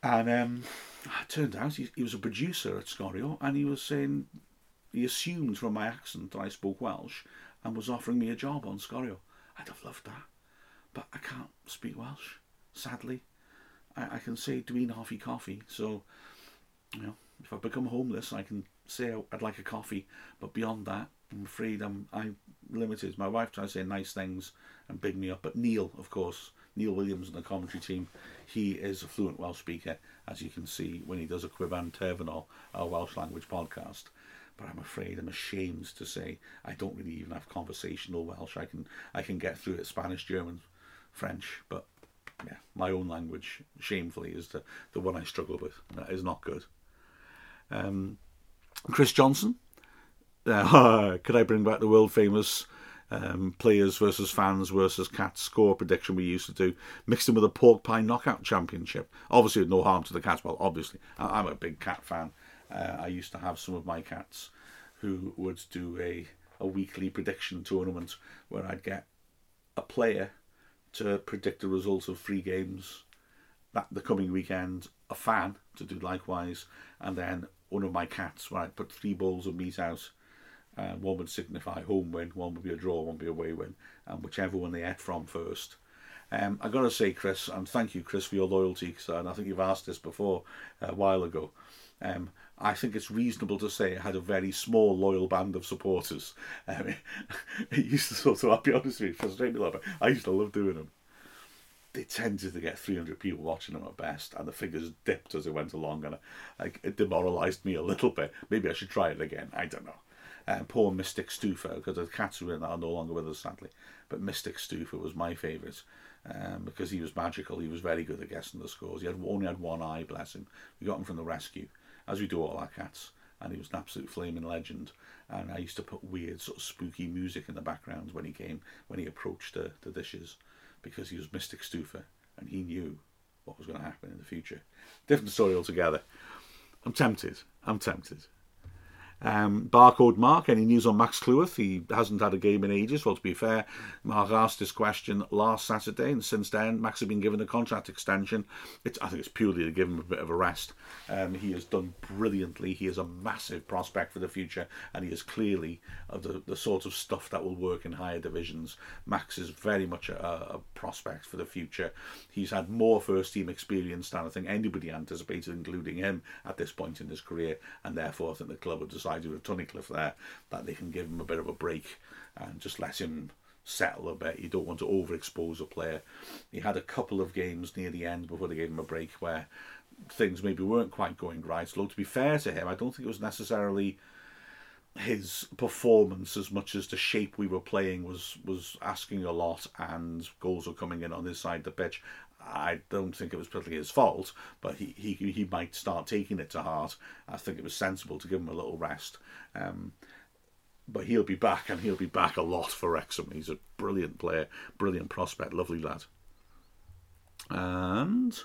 And um, it turned out he, he was a producer at Sgorio, and he was saying he assumed from my accent that I spoke Welsh and was offering me a job on Sgorio. I'd have loved that, but I can't speak Welsh, sadly. I, I can say Dwi'n hoffi coffee, so, you know, if I become homeless, I can say I'd like a coffee, but beyond that, I'm afraid I'm, I'm limited. My wife tries to say nice things and big me up, but Neil, of course, Neil Williams and the commentary team, he is a fluent Welsh speaker, as you can see when he does a Chwiban Terfynol, our Welsh language podcast but I'm afraid I'm ashamed to say I don't really even have conversational Welsh. I can I can get through it Spanish, German, French, but yeah, my own language, shamefully, is the, the one I struggle with. That is not good. Um, Chris Johnson, uh, could I bring back the world famous um, players versus fans versus cats score prediction we used to do, mixed in with a pork pie knockout championship? Obviously, with no harm to the cats. Well, obviously, I'm a big cat fan. Uh, I used to have some of my cats who would do a, a weekly prediction tournament where I'd get a player to predict the results of three games that the coming weekend, a fan to do likewise, and then one of my cats where I'd put three bowls of meat out. Uh, one would signify home win, one would be a draw, one would be away win, and whichever one they ate from first. Um, I got to say, Chris, and thank you, Chris, for your loyalty, because and I think you've asked this before a while ago. Um, I think it's reasonable to say it had a very small, loyal band of supporters. Um, it used to sort of, I'll be honest with you, frustrate me a little bit. I used to love doing them. They tended to get 300 people watching them at best, and the figures dipped as it went along, and like, it demoralised me a little bit. Maybe I should try it again. I don't know. Um, poor Mystic Stufer, because the cats who are no longer with us, sadly. But Mystic Stufer was my favourite um, because he was magical. He was very good at guessing the scores. He had only had one eye, bless him. We got him from the rescue as we do all our cats. and he was an absolute flaming legend. And I used to put weird sort of spooky music in the background when he came when he approached the, the dishes, because he was Mystic Stufa and he knew what was going to happen in the future. Different story altogether. I'm tempted. I'm tempted. Um, Barcode Mark, any news on Max Cleworth? He hasn't had a game in ages. Well, to be fair, Mark asked this question last Saturday, and since then, Max has been given a contract extension. It's, I think it's purely to give him a bit of a rest. Um, he has done brilliantly. He is a massive prospect for the future, and he is clearly of the, the sort of stuff that will work in higher divisions. Max is very much a, a prospect for the future. He's had more first team experience than I think anybody anticipated, including him, at this point in his career, and therefore I think the club decided decided with Tunnicliffe there that they can give him a bit of a break and just let him settle a bit. You don't want to overexpose a player. He had a couple of games near the end before they gave him a break where things maybe weren't quite going right. Though to be fair to him, I don't think it was necessarily his performance as much as the shape we were playing was was asking a lot and goals were coming in on his side of the pitch I don't think it was particularly his fault, but he, he he might start taking it to heart. I think it was sensible to give him a little rest. Um, but he'll be back, and he'll be back a lot for Wrexham. He's a brilliant player, brilliant prospect, lovely lad. And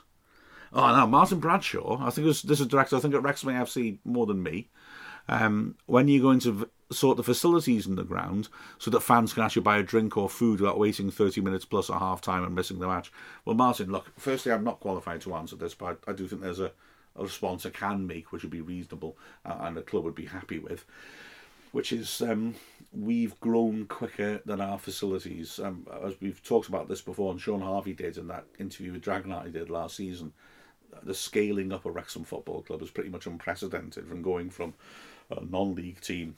oh, now Martin Bradshaw. I think was, this is director. I think at Wrexham AFC more than me. Um, when you're going to sort the facilities in the ground so that fans can actually buy a drink or food without waiting 30 minutes plus a half time and missing the match. Well, Martin, look, firstly, I'm not qualified to answer this, but I do think there's a, a response I can make which would be reasonable uh, and the club would be happy with. Which is um, we've grown quicker than our facilities. Um, as we've talked about this before, and Sean Harvey did in that interview with Dragonheart he did last season. The scaling up of Wrexham Football Club is pretty much unprecedented from going from a non-league team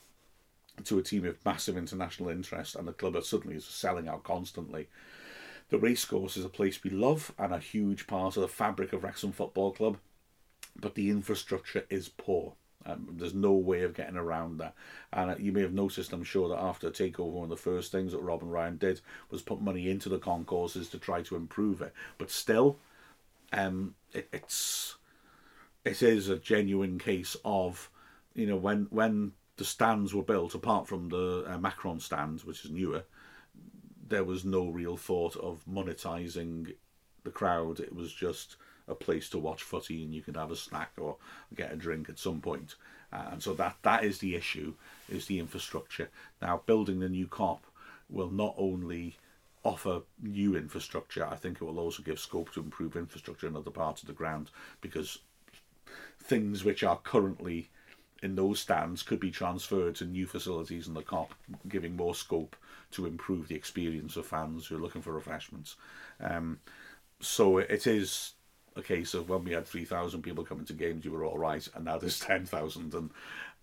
to a team of massive international interest, and the club are suddenly selling out constantly. The racecourse is a place we love and a huge part of the fabric of Wrexham Football Club, but the infrastructure is poor. Um, there's no way of getting around that. And uh, you may have noticed, I'm sure, that after the takeover, one of the first things that Rob and Ryan did was put money into the concourses to try to improve it. But still, um, it, it's it is a genuine case of you know when when the stands were built, apart from the uh, Macron stands, which is newer, there was no real thought of monetizing the crowd. It was just a place to watch footy, and you could have a snack or get a drink at some point. Uh, and so that that is the issue: is the infrastructure. Now, building the new Kop will not only offer new infrastructure, I think it will also give scope to improve infrastructure in other parts of the ground because things which are currently in those stands could be transferred to new facilities in the Kop, giving more scope to improve the experience of fans who are looking for refreshments. Um, so it is a case of when we had 3,000 people coming to games, you were all right, and now there's 10,000, and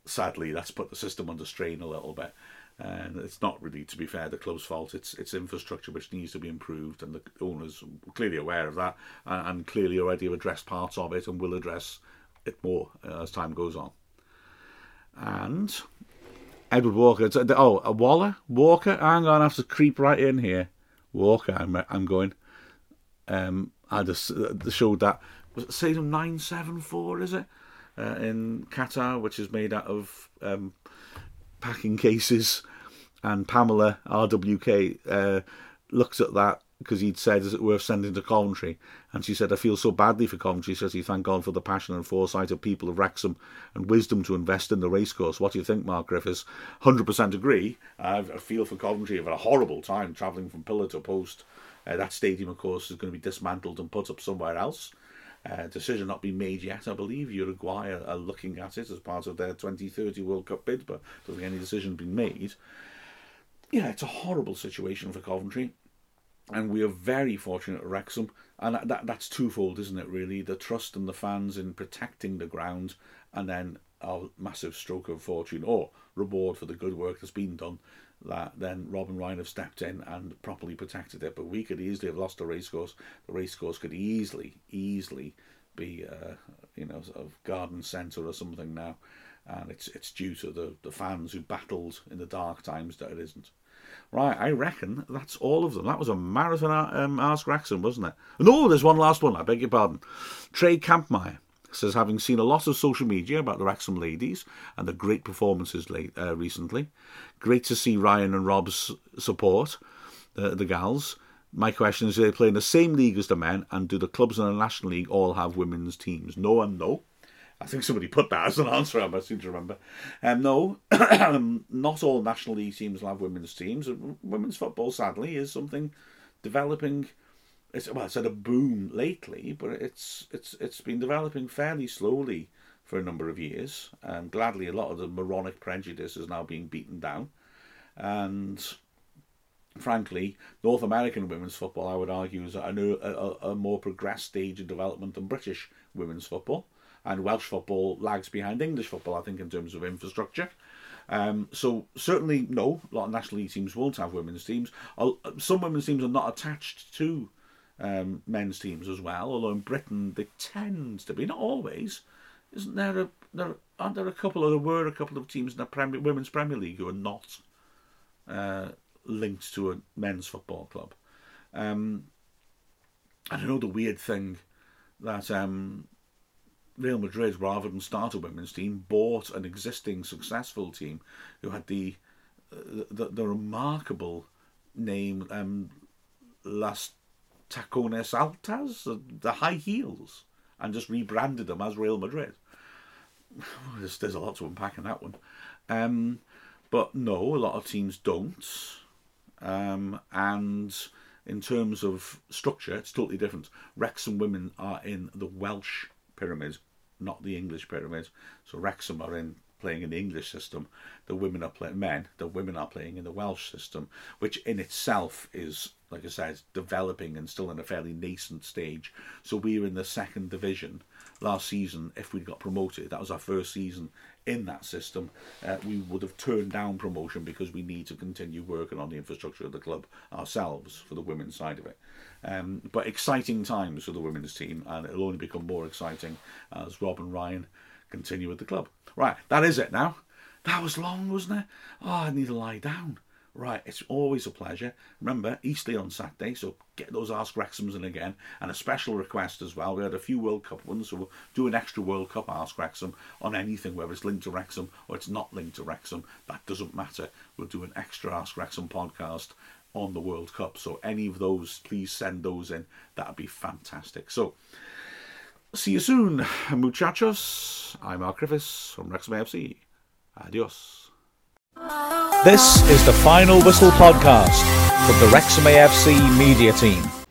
sadly that's put the system under strain a little bit. And it's not really, to be fair, the club's fault. It's it's infrastructure which needs to be improved, and the owners are clearly aware of that, and, and clearly already have addressed parts of it, and will address it more uh, as time goes on and Edward Walker. Oh, a Waller Walker. I'm gonna have to creep right in here. Walker. I'm I'm going. Um, I just uh, showed that was it Stadium nine seven four. Is it uh, in Qatar, which is made out of um, packing cases, and Pamela RWK uh, looks at that because he'd said, "Is it worth sending to Coventry?" And she said, "I feel so badly for Coventry." She says, "He thank God for the passion and foresight of people of Wrexham and wisdom to invest in the racecourse." What do you think, Mark Griffiths? Hundred percent agree. I feel for Coventry. I've had a horrible time travelling from pillar to post. Uh, that stadium, of course, is going to be dismantled and put up somewhere else. Uh, decision not been made yet. I believe Uruguay are, are, looking at it as part of their 2030 World Cup bid, but I don't think any decision been made. Yeah, it's a horrible situation for Coventry and we are very fortunate at Wrexham, and that, that, that's twofold, isn't it? Really, the trust and the fans in protecting the ground, and then our massive stroke of fortune or reward for the good work that's been done. That then Rob and Ryan have stepped in and properly protected it. But we could easily have lost the racecourse. The racecourse could easily, easily be, uh, you know, sort of garden centre or something now, and it's it's due to the the fans who battled in the dark times that it isn't. Right, I reckon that's all of them. That was a marathon um, Ask Wrexham, wasn't it? No, there's one last one. I beg your pardon. Trey Campmeyer. says, having seen a lot of social media about the Wrexham ladies and the great performances late, uh, recently, great to see Ryan and Rob's support, uh, the gals. My question is, do they play in the same league as the men, and do the clubs in the National League all have women's teams? No and no. I think somebody put that as an answer, I seem to remember. Um, no, not all National League teams will have women's teams. Women's football, sadly, is something developing. It's, well, it's had a boom lately, but it's it's it's been developing fairly slowly for a number of years. Um, gladly, a lot of the moronic prejudice is now being beaten down, and frankly, North American women's football, I would argue, is at a, a, a more progressed stage of development than British women's football and Welsh football lags behind English football, I think, in terms of infrastructure. Um, so certainly, no, a lot of national league teams won't have women's teams. Some women's teams are not attached to um, men's teams as well, although in Britain they tend to be, not always. Isn't there a there aren't there a couple or there were a couple of teams in the Premier, women's Premier League who are not uh, linked to a men's football club? Um, I don't know the weird thing that um, Real Madrid, rather than start a women's team, bought an existing successful team who had the uh, the, the, remarkable name um, Las Tacones Altas, the, the high heels, and just rebranded them as Real Madrid. There's, there's a lot to unpack in that one. Um, but no, a lot of teams don't. Um, and in terms of structure, it's totally different. Wrexham women are in the Welsh pyramid, not the English pyramids. So Wrexham are in playing in the English system. The women are playing men. The women are playing in the Welsh system, which in itself is, like I said, developing and still in a fairly nascent stage. So we were in the second division last season. If we'd got promoted, that was our first season in that system. Uh, we would have turned down promotion because we need to continue working on the infrastructure of the club ourselves for the women's side of it. Um, but exciting times for the women's team, and it'll only become more exciting as Rob and Ryan continue with the club. Right, that is it now. That was long, wasn't it? Oh, I need to lie down. Right, it's always a pleasure. Remember, Eastleigh on Saturday, so get those Ask Wrexhams in again. And a special request as well. We had a few World Cup ones, so we'll do an extra World Cup Ask Wrexham on anything, whether it's linked to Wrexham or it's not linked to Wrexham. That doesn't matter. We'll do an extra Ask Wrexham podcast on the World Cup. So any of those, please send those in. That'd be fantastic. So see you soon, muchachos. I'm Mark Griffiths from Wrexham AFC. Adios. This is the Final Whistle podcast from the Wrexham AFC media team.